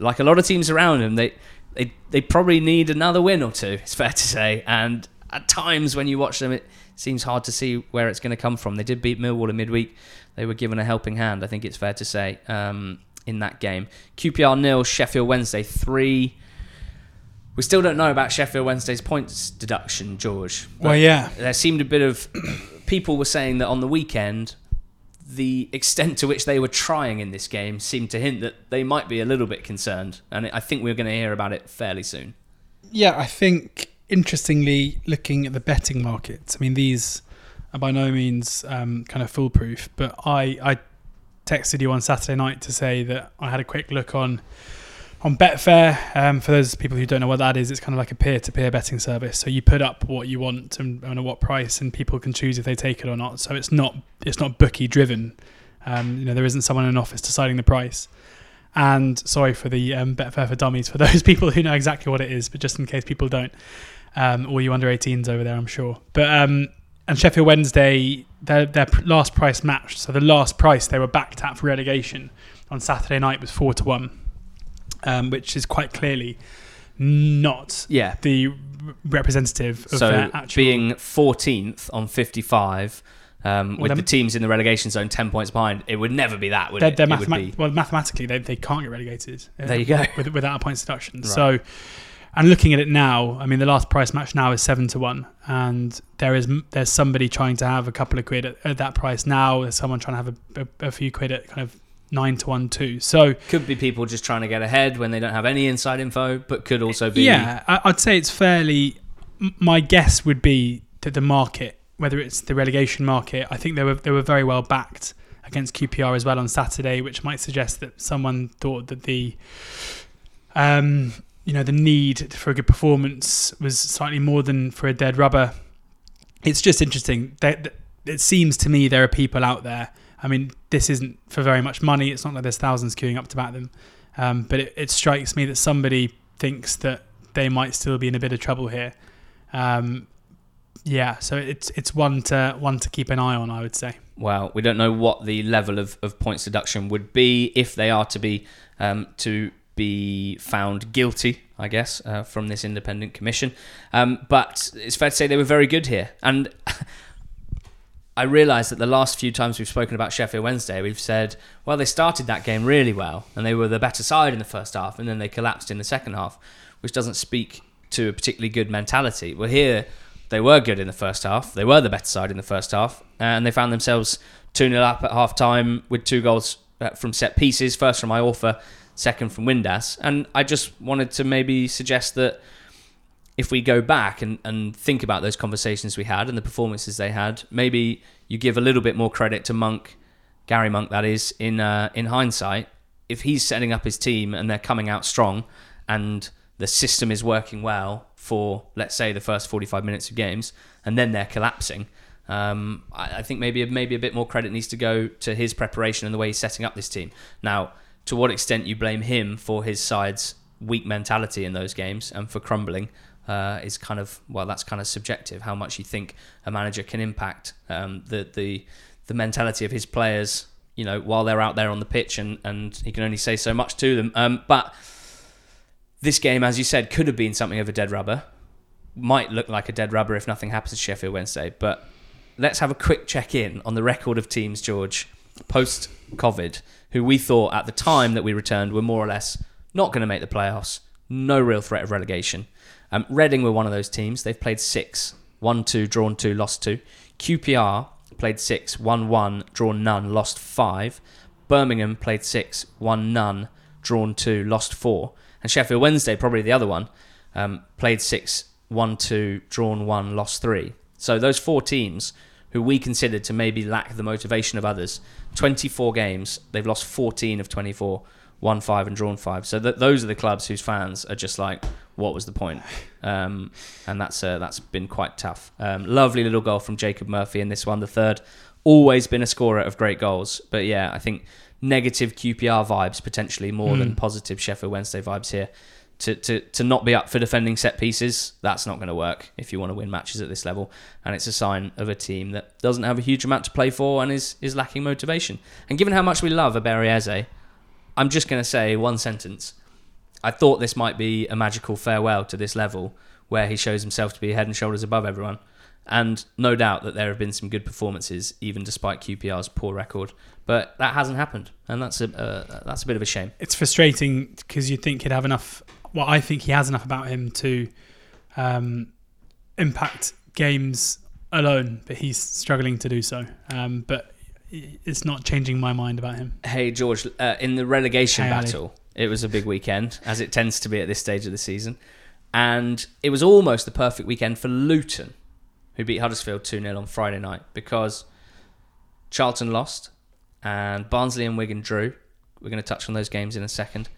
like a lot of teams around him, they they they probably need another win or two. It's fair to say. And at times when you watch them, it seems hard to see where it's going to come from. They did beat Millwall in midweek. They were given a helping hand, I think it's fair to say, um, in that game. QPR nil, Sheffield Wednesday three. We still don't know about Sheffield Wednesday's points deduction, George. Well, yeah. there seemed a bit of people were saying that on the weekend the extent to which they were trying in this game seemed to hint that they might be a little bit concerned and i think we're going to hear about it fairly soon. Yeah, I think interestingly, looking at the betting markets, I mean, these are by no means um, kind of foolproof, but I, I texted you on Saturday night to say that I had a quick look on on Betfair. Um, for those people who don't know what that is, it's kind of like a peer-to-peer betting service. So you put up what you want and, and at what price, and people can choose if they take it or not. So it's not it's not bookie driven. Um, you know, there isn't someone in an office deciding the price. And sorry for the um, Betfair for Dummies for those people who know exactly what it is, but just in case people don't, um, all you under 18s over there, I'm sure. But um, and Sheffield Wednesday, their their last price matched. So the last price they were backed at for relegation on Saturday night was four to one, um, which is quite clearly not yeah the representative of so their actual. being 14th on 55 um, Well, with the teams in the relegation zone 10 points behind it would never be that would they're, it, they're it would be well, mathematically, they, they can't get relegated. uh, there you go with, without a points deduction. Right. So, and looking at it now, I mean, the last price match now is seven to one, and there is there's somebody trying to have a couple of quid at, at that price now. There's someone trying to have a, a, a few quid at kind of nine to one too. So could be people just trying to get ahead when they don't have any inside info but could also be yeah, I, I'd say it's fairly. My guess would be that the market, whether it's the relegation market, I think they were they were very well backed against QPR as well on Saturday, which might suggest that someone thought that the, um, you know, the need for a good performance was slightly more than for a dead rubber. It's just interesting. That it seems to me there are people out there. I mean, this isn't for very much money. It's not like there's thousands queuing up to back them. Um, but it, it strikes me that somebody thinks that they might still be in a bit of trouble here. Um, yeah, so it's it's one to one to keep an eye on, I would say. well, we don't know what the level of, of points deduction would be if they are to be um, to be found guilty, I guess, uh, from this independent commission. Um, but it's fair to say they were very good here, and I realise that the last few times we've spoken about Sheffield Wednesday, we've said, well, they started that game really well, and they were the better side in the first half, and then they collapsed in the second half, which doesn't speak to a particularly good mentality. Well, here they were good in the first half. They were the better side in the first half, and they found themselves 2 0 up at half time with two goals uh, from set pieces first from Iorfa, second from Windass. And I just wanted to maybe suggest that if we go back and, and think about those conversations we had and the performances they had, maybe you give a little bit more credit to Monk, Gary Monk, that is, in uh, in hindsight. If he's setting up his team and they're coming out strong and the system is working well for, let's say, the first 45 minutes of games, and then they're collapsing, um, I, I think maybe maybe a bit more credit needs to go to his preparation and the way he's setting up this team. Now, to what extent you blame him for his side's weak mentality in those games and for crumbling uh, is kind of well, that's kind of subjective. How much you think a manager can impact um, the the the mentality of his players, you know, while they're out there on the pitch, and and he can only say so much to them. Um, but this game, as you said, could have been something of a dead rubber. Might look like a dead rubber if nothing happens to Sheffield Wednesday. But let's have a quick check in on the record of teams, George, post COVID, who we thought at the time that we returned were more or less not going to make the playoffs, no real threat of relegation. Um, Reading were one of those teams. They've played six, won two, drawn two, lost two. QPR played six, won one, drawn none, lost five. Birmingham played six, won none, drawn two, lost four. And Sheffield Wednesday, probably the other one, um, played six, won two, drawn one, lost three. So those four teams who we considered to maybe lack the motivation of others, 24 games, they've lost 14 of 24, won five and drawn five. So th- those are the clubs whose fans are just like, what was the point? Um, and that's uh, that's been quite tough. Um, lovely little goal from Jacob Murphy in this one, the third. Always been a scorer of great goals, but yeah, I think negative QPR vibes potentially more than positive Sheffield Wednesday vibes here. To, to, to not be up for defending set pieces, that's not going to work if you want to win matches at this level. And it's a sign of a team that doesn't have a huge amount to play for and is, is lacking motivation. And given how much we love Aberieze, I'm just going to say one sentence. I thought this might be a magical farewell to this level where he shows himself to be head and shoulders above everyone. and no doubt that there have been some good performances, even despite QPR's poor record. But that hasn't happened, and that's a uh, that's a bit of a shame. It's frustrating because you'd think he'd have enough. Well, I think he has enough about him to um, impact games alone, but he's struggling to do so. Um, but it's not changing my mind about him. Hey George, uh, in the relegation Hey, Ali. battle, it was a big weekend, as it tends to be at this stage of the season, and it was almost the perfect weekend for Luton, who beat Huddersfield two 0 on Friday night because Charlton lost and Barnsley and Wigan drew. We're going to touch on those games in a second.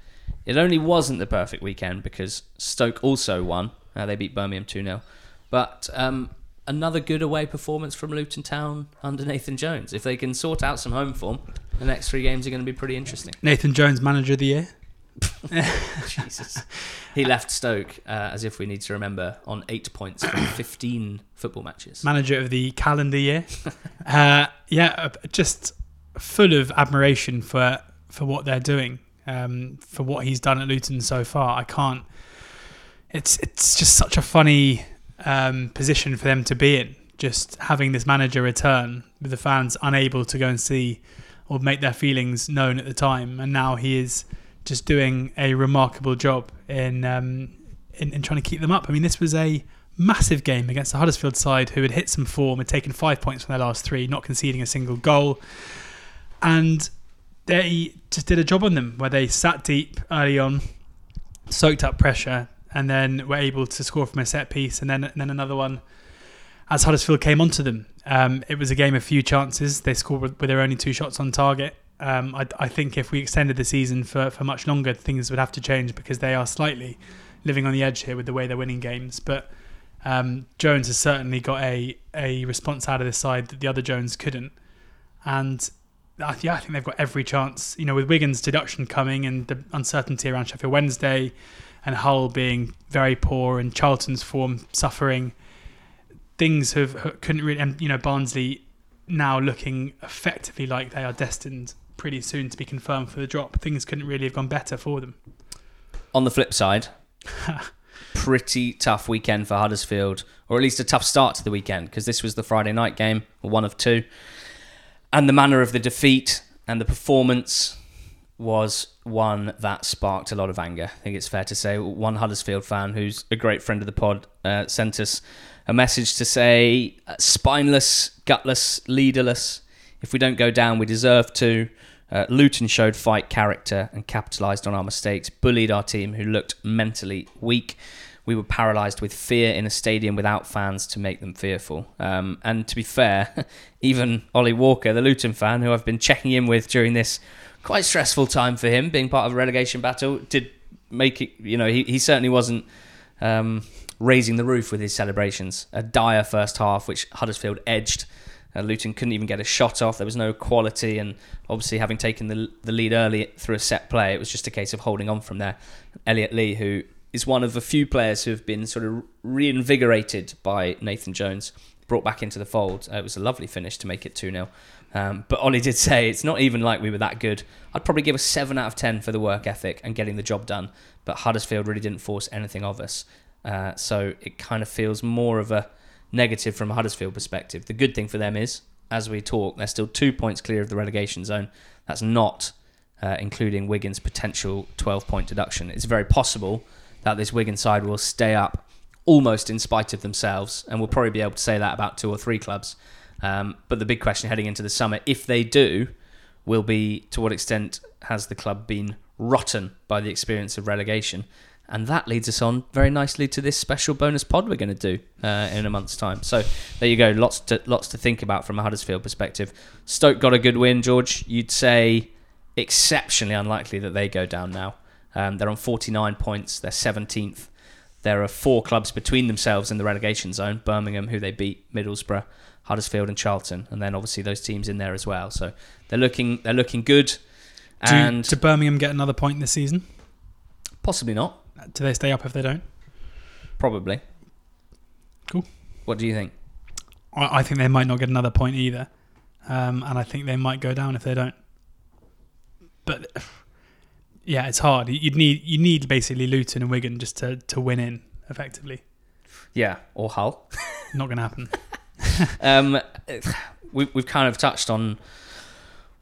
It only wasn't the perfect weekend because Stoke also won. Uh, they beat Birmingham 2 0. But um, another good away performance from Luton Town under Nathan Jones. If they can sort out some home form, the next three games are going to be pretty interesting. Nathan Jones, manager of the year. Jesus. He left Stoke, uh, as if we need to remember, on eight points from 15 football matches. manager of the calendar year. uh, yeah, uh, just full of admiration for for what they're doing, um, for what he's done at Luton so far. I can't. It's it's just such a funny um, position for them to be in. Just having this manager return with the fans unable to go and see or make their feelings known at the time, and now he is just doing a remarkable job in um, in, in trying to keep them up. I mean, this was a massive game against the Huddersfield side who had hit some form, had taken five points from their last three, not conceding a single goal. And they just did a job on them where they sat deep early on, soaked up pressure, and then were able to score from a set piece, and then and then another one as Huddersfield came onto them. Um, it was a game of few chances. They scored with, with their only two shots on target. Um, I, I think if we extended the season for, for much longer, things would have to change because they are slightly living on the edge here with the way they're winning games. But um, Jones has certainly got a, a response out of this side that the other Jones couldn't. And I, yeah, I think they've got every chance. You know, with Wigan's deduction coming and the uncertainty around Sheffield Wednesday and Hull being very poor and Charlton's form suffering, things have couldn't really. And you know, Barnsley now looking effectively like they are destined pretty soon to be confirmed for the drop. Things couldn't really have gone better for them. On the flip side, pretty tough weekend for Huddersfield, or at least a tough start to the weekend because this was the Friday night game, one of two. And the manner of the defeat and the performance was one that sparked a lot of anger. I think it's fair to say. One Huddersfield fan, who's a great friend of the pod, uh, sent us a message to say, uh, spineless, gutless, leaderless. If we don't go down, we deserve to. Uh, Luton showed fight character and capitalised on our mistakes, bullied our team, who looked mentally weak. We were paralysed with fear in a stadium without fans to make them fearful. Um, and to be fair, even Ollie Walker, the Luton fan, who I've been checking in with during this quite stressful time for him, being part of a relegation battle, did make it. You know, he, he certainly wasn't um, raising the roof with his celebrations. A dire first half, which Huddersfield edged. Uh, Luton couldn't even get a shot off. There was no quality, and obviously, having taken the the lead early through a set play, it was just a case of holding on from there. Elliot Lee, who is one of the few players who have been sort of reinvigorated by Nathan Jones, brought back into the fold. Uh, it was a lovely finish to make it 2 0. Um, but Ollie did say it's not even like we were that good. I'd probably give a 7 out of 10 for the work ethic and getting the job done. But Huddersfield really didn't force anything of us. Uh, so it kind of feels more of a negative from a Huddersfield perspective. The good thing for them is, as we talk, they're still two points clear of the relegation zone. That's not uh, including Wigan's potential 12 point deduction. It's very possible that this Wigan side will stay up almost in spite of themselves, and we'll probably be able to say that about two or three clubs. Um, but the big question heading into the summer, if they do, will be to what extent has the club been rotten by the experience of relegation? And that leads us on very nicely to this special bonus pod we're going to do uh, in a month's time. So there you go, lots to lots to think about from a Huddersfield perspective. Stoke got a good win, George. You'd say exceptionally unlikely that they go down now. Um, they're on 49 points. They're 17th. There are four clubs between themselves in the relegation zone: Birmingham, who they beat, Middlesbrough, Huddersfield, and Charlton, and then obviously those teams in there as well. So they're looking they're looking good, Do, and do Birmingham get another point this season? possibly not. Do they stay up if they don't? Probably. Cool. What do you think? I, I think they might not get another point either, um, and I think they might go down if they don't. But yeah, it's hard. You'd need you need basically Luton and Wigan just to, to win in effectively. Yeah, or Hull. Not going to happen. um, we, we've kind of touched on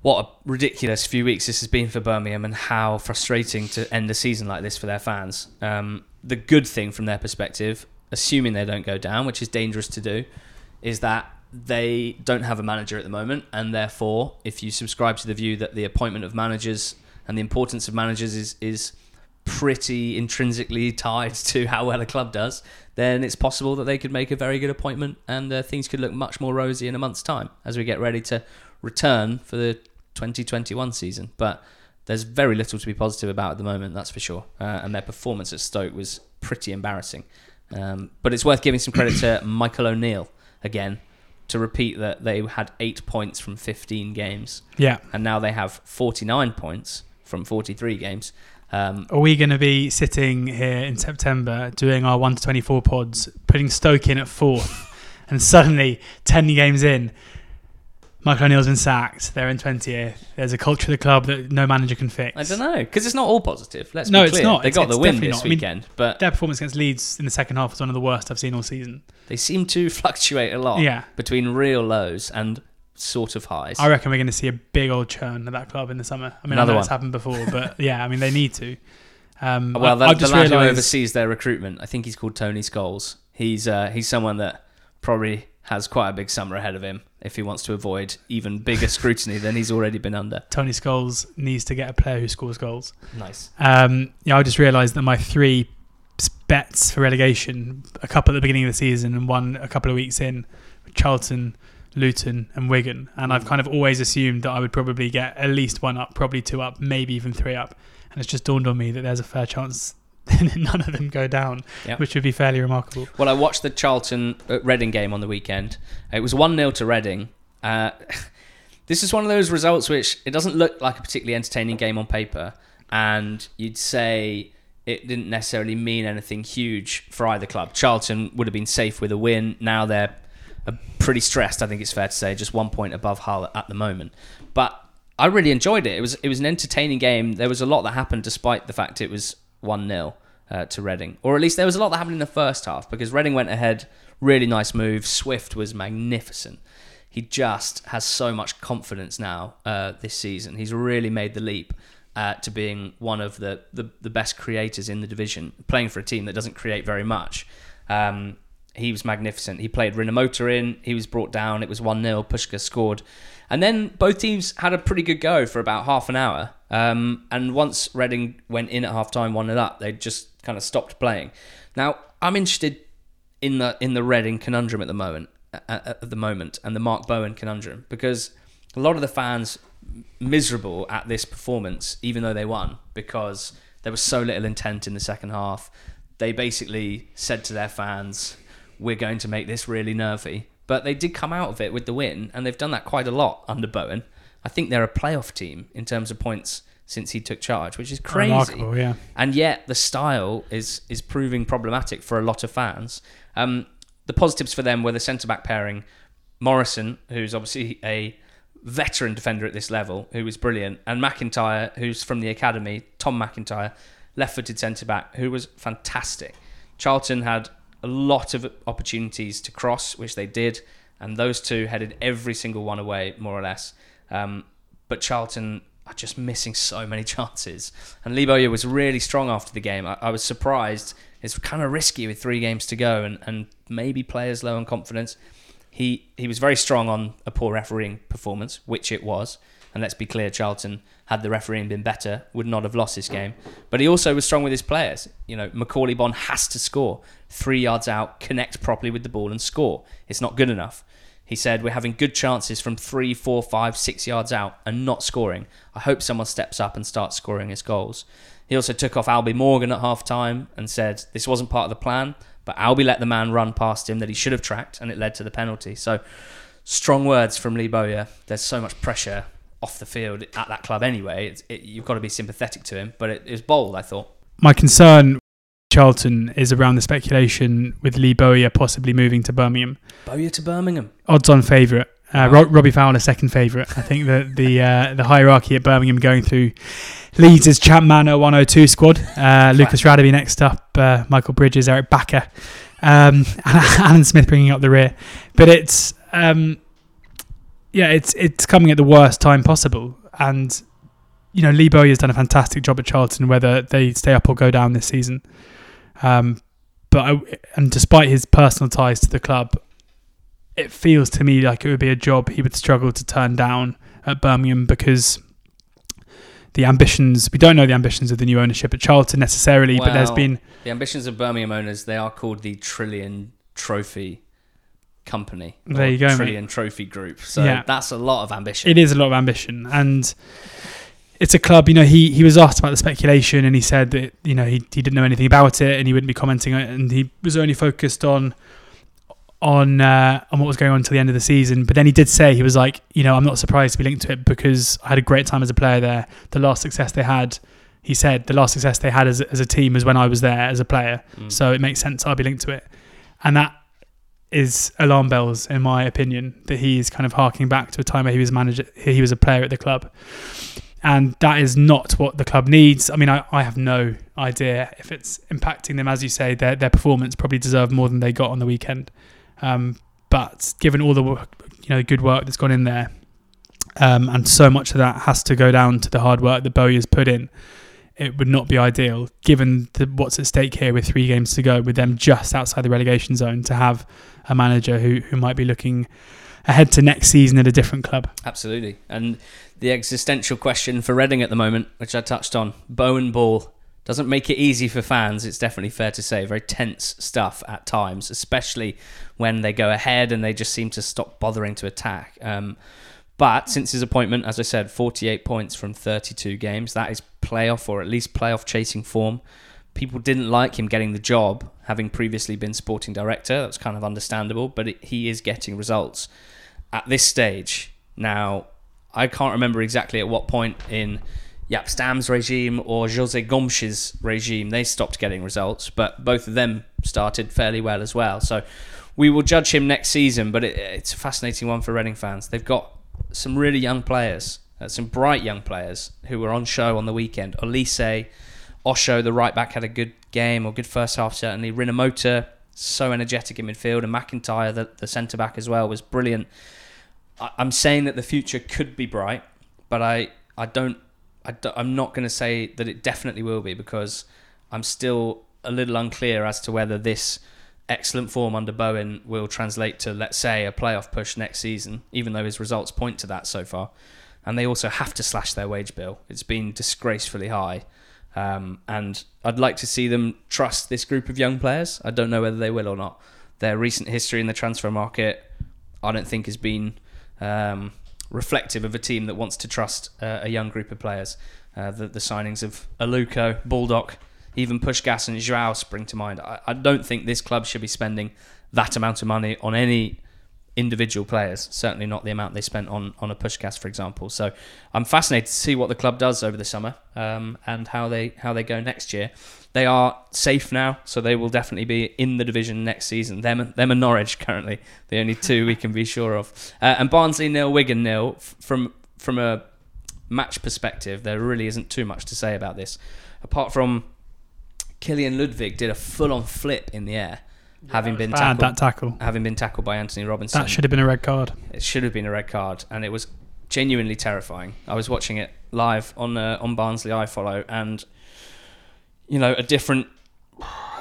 what a ridiculous few weeks this has been for Birmingham and how frustrating to end the season like this for their fans. Um, the good thing from their perspective, assuming they don't go down, which is dangerous to do, is that they don't have a manager at the moment, and therefore, if you subscribe to the view that the appointment of managers and the importance of managers is is pretty intrinsically tied to how well a club does, then it's possible that they could make a very good appointment and uh, things could look much more rosy in a month's time as we get ready to return for the 2021 season. But there's very little to be positive about at the moment, that's for sure. Uh, and their performance at Stoke was pretty embarrassing. Um, but it's worth giving some credit to Michael O'Neill again to repeat that they had eight points from 15 games. Yeah. And now they have 49 points from 43 games. Um, Are we going to be sitting here in September doing our 1 to 24 pods, putting Stoke in at fourth, and suddenly, 10 games in, Michael O'Neill's been sacked. They're in 20th. There's a culture of the club that no manager can fix. I don't know because it's not all positive. Let's No, be it's not. They It's- got it's the win this not. I mean, weekend, but Their performance against Leeds in the second half was one of the worst I've seen all season. they seem to fluctuate a lot Yeah. between real lows and sort of highs. I reckon we're going to see a big old churn at that club in the summer. I mean, Another I know it's happened before, but yeah, I mean, they need to. Um, well, I, the, I've the just lad who realised. oversees their recruitment, I think he's called Tony Scholes. He's uh, he's someone that probably has quite a big summer ahead of him if he wants to avoid even bigger scrutiny than he's already been under. Tony Scholes needs to get a player who scores goals. Nice. Um, yeah, I just realised that my three bets for relegation, a couple at the beginning of the season and one a couple of weeks in, Charlton, Luton, and Wigan. And I've kind of always assumed that I would probably get at least one up, probably two up, maybe even three up. And it's just dawned on me that there's a fair chance none of them go down, Yeah. which would be fairly remarkable. Well, I watched the Charlton uh, Reading game on the weekend. It was 1 0 to Reading. Uh, this is one of those results which it doesn't look like a particularly entertaining game on paper, and you'd say it didn't necessarily mean anything huge for either club. Charlton would have been safe with a win. Now they're uh, pretty stressed, I think it's fair to say, just one point above Hull at the moment. But I really enjoyed it. It was it was an entertaining game. There was a lot that happened despite the fact it was 1 0 uh, to Reading. Or at least there was a lot that happened in the first half because Reading went ahead. Really nice move. Swift was magnificent. He just has so much confidence now uh, this season. He's really made the leap uh, to being one of the, the, the best creators in the division, playing for a team that doesn't create very much. Um, he was magnificent. He played Rinomhota in. He was brought down. It was 1 0. Puscas scored. And then both teams had a pretty good go for about half an hour. Um, and once Reading went in at half time, 1 0 up, they just kind of stopped playing. Now, I'm interested in the in the Reading conundrum at the moment, at the moment, and the Mark Bowen conundrum because a lot of the fans miserable at this performance, even though they won, because there was so little intent in the second half. They basically said to their fans, "We're going to make this really nervy," but they did come out of it with the win, and they've done that quite a lot under Bowen. I think they're a playoff team in terms of points since he took charge, which is crazy Remarkable, yeah. and yet the style is is proving problematic for a lot of fans. Um, the positives for them were the centre back pairing, Morrison, who's obviously a veteran defender at this level, who was brilliant, and McIntyre, who's from the academy, Tom McIntyre, left-footed centre back, who was fantastic. Charlton had a lot of opportunities to cross, which they did, and those two headed every single one away, more or less. Um, but Charlton are just missing so many chances. And Bowyer was really strong after the game. I, I was surprised. It's kind of risky with three games to go and, and maybe players low on confidence. He he was very strong on a poor refereeing performance, which it was. And let's be clear, Charlton, had the refereeing been better, would not have lost this game. But he also was strong with his players. You know, Macauley Bonne has to score. Three yards out, connect properly with the ball and score. It's not good enough. He said, We're having good chances from three, four, five, six yards out and not scoring. I hope someone steps up and starts scoring his goals. He also took off Albie Morgan at half time and said, This wasn't part of the plan, but Albie let the man run past him that he should have tracked and it led to the penalty. So, strong words from Lee Bowyer. There's so much pressure off the field at that club anyway. It's, it, you've got to be sympathetic to him, but it, it was bold, I thought. My concern, Charlton, is around the speculation with Lee Bowyer possibly moving to Birmingham. Bowyer to Birmingham. Odds-on favourite. Uh, Ro- Robbie Fowler, second favourite. I think that the uh, the hierarchy at Birmingham going through Leeds is Champman 102 squad. Uh, Lucas Radebe next up, uh, Michael Bridges, Eirik Bakke, Um, Alan Smith bringing up the rear, but it's um, yeah, it's it's coming at the worst time possible, and you know Lee Bowyer has done a fantastic job at Charlton, whether they stay up or go down this season. Um, but I, and despite his personal ties to the club, it feels to me like it would be a job he would struggle to turn down at Birmingham because the ambitions we don't know the ambitions of the new ownership at Charlton necessarily, but there's been The ambitions of Birmingham owners, they are called the Trillion Trophy Company. There you go, mate. Trillion Trophy Group. So Yeah. that's a lot of ambition. it is a lot of ambition and it's a club you know he he was asked about the speculation and he said that you know he, he didn't know anything about it and he wouldn't be commenting on it and he was only focused on on uh, on what was going on until the end of the season but then he did say he was like you know I'm not surprised to be linked to it because I had a great time as a player there the last success they had he said the last success they had as a, as a team was when I was there as a player Mm. so it makes sense I'll be linked to it and that is alarm bells in my opinion that he is kind of harking back to a time where he was manager he was a player at the club. And that is not what the club needs. I mean I, I have no idea if it's impacting them. As you say their, their performance probably deserved more than they got on the weekend. Um, but given all the work, you know good work that's gone in there um, and so much of that has to go down to the hard work that Bowyer's put in it would not be ideal given the, what's at stake here with three games to go with them just outside the relegation zone to have a manager who, who might be looking ahead to next season at a different club. Absolutely. And the existential question for Reading at the moment, which I touched on, Bowen Ball doesn't make it easy for fans. It's definitely fair to say. Very tense stuff at times, especially when they go ahead and they just seem to stop bothering to attack. Um, but since his appointment, as I said, 48 points from 32 games. That is playoff or at least playoff chasing form. People didn't like him getting the job, having previously been sporting director. That's kind of understandable, but it, he is getting results at this stage. Now, I can't remember exactly at what point in Jaap Stam's regime or Jose Gomes's regime they stopped getting results, but both of them started fairly well as well. So we will judge him next season, but it, it's a fascinating one for Reading fans. They've got some really young players, uh, some bright young players who were on show on the weekend. Olise, Osho, the right back, had a good game or good first half, certainly. Rinomhota, so energetic in midfield, and McIntyre, the, the centre back as well, was brilliant. I, I'm saying that the future could be bright, but I, I don't, I don't I'm not going to say that it definitely will be because I'm still a little unclear as to whether this excellent form under Bowen will translate to, let's say, a playoff push next season, even though his results point to that so far. And they also have to slash their wage bill. It's been disgracefully high. Um, and I'd like to see them trust this group of young players. I don't know whether they will or not. Their recent history in the transfer market, I don't think has been um, reflective of a team that wants to trust uh, a young group of players. Uh, the, the signings of Aluko, Baldock, even Puscas and Joao spring to mind. I, I don't think this club should be spending that amount of money on any individual players. Certainly not the amount they spent on on a Puscas, for example. So I'm fascinated to see what the club does over the summer um, and how they how they go next year. They are safe now, so they will definitely be in the division next season. Them, them and Norwich currently the only two we can be sure of. Uh, and Barnsley nil, Wigan nil. From from a match perspective, there really isn't too much to say about this, apart from Kilian Ludewig did a full-on flip in the air, having been Bad tackled, that tackle. having been tackled by Antonee Robinson. That should have been a red card. It should have been a red card, and it was genuinely terrifying. I was watching it live on uh, on Barnsley iFollow, and you know a different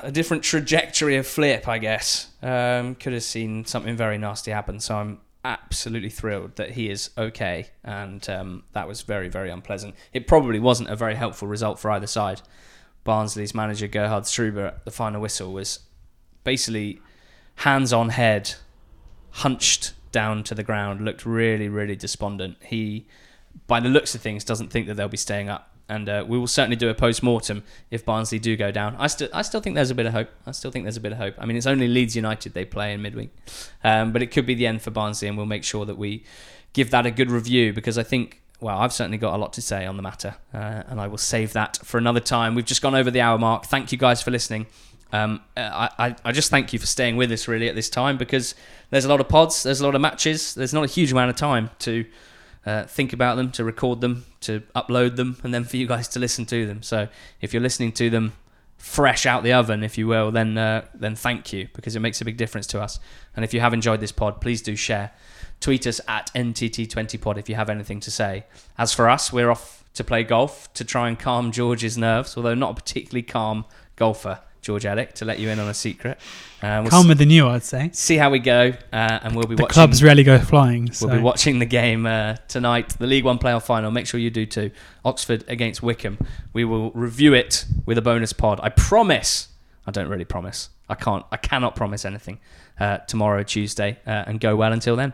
a different trajectory of flip. I guess um, could have seen something very nasty happen. So I'm absolutely thrilled that he is okay, and um, that was very very unpleasant. It probably wasn't a very helpful result for either side. Barnsley's manager Gerhard Struber at the final whistle was basically hands on head, hunched down to the ground, looked really, really despondent. He, by the looks of things, doesn't think that they'll be staying up. And uh, we will certainly do a post mortem if Barnsley do go down. I still, I still think there's a bit of hope. I still think there's a bit of hope. I mean, it's only Leeds United they play in midweek, um, but it could be the end for Barnsley, and we'll make sure that we give that a good review because I think well, I've certainly got a lot to say on the matter, uh, and I will save that for another time. We've just gone over the hour mark. Thank you guys for listening. Um, I, I, I just thank you for staying with us really at this time because there's a lot of pods, there's a lot of matches, there's not a huge amount of time to uh, think about them, to record them, to upload them, and then for you guys to listen to them. So if you're listening to them fresh out the oven, if you will, then uh, then thank you because it makes a big difference to us. And if you have enjoyed this pod, please do share. Tweet us at NTT20pod if you have anything to say. As for us, we're off to play golf to try and calm George's nerves, although not a particularly calm golfer, George Ellick, to let you in on a secret. Uh, we'll Calmer than you, I'd say. see how we go, uh, and we'll be The watching. clubs rarely go flying. So. We'll be watching the game uh, tonight, the League One playoff final. Make sure you do too. Oxford against Wycombe. We will review it with a bonus pod. I promise. I don't really promise. I can't. I cannot promise anything. Uh, tomorrow, Tuesday, uh, and go well until then.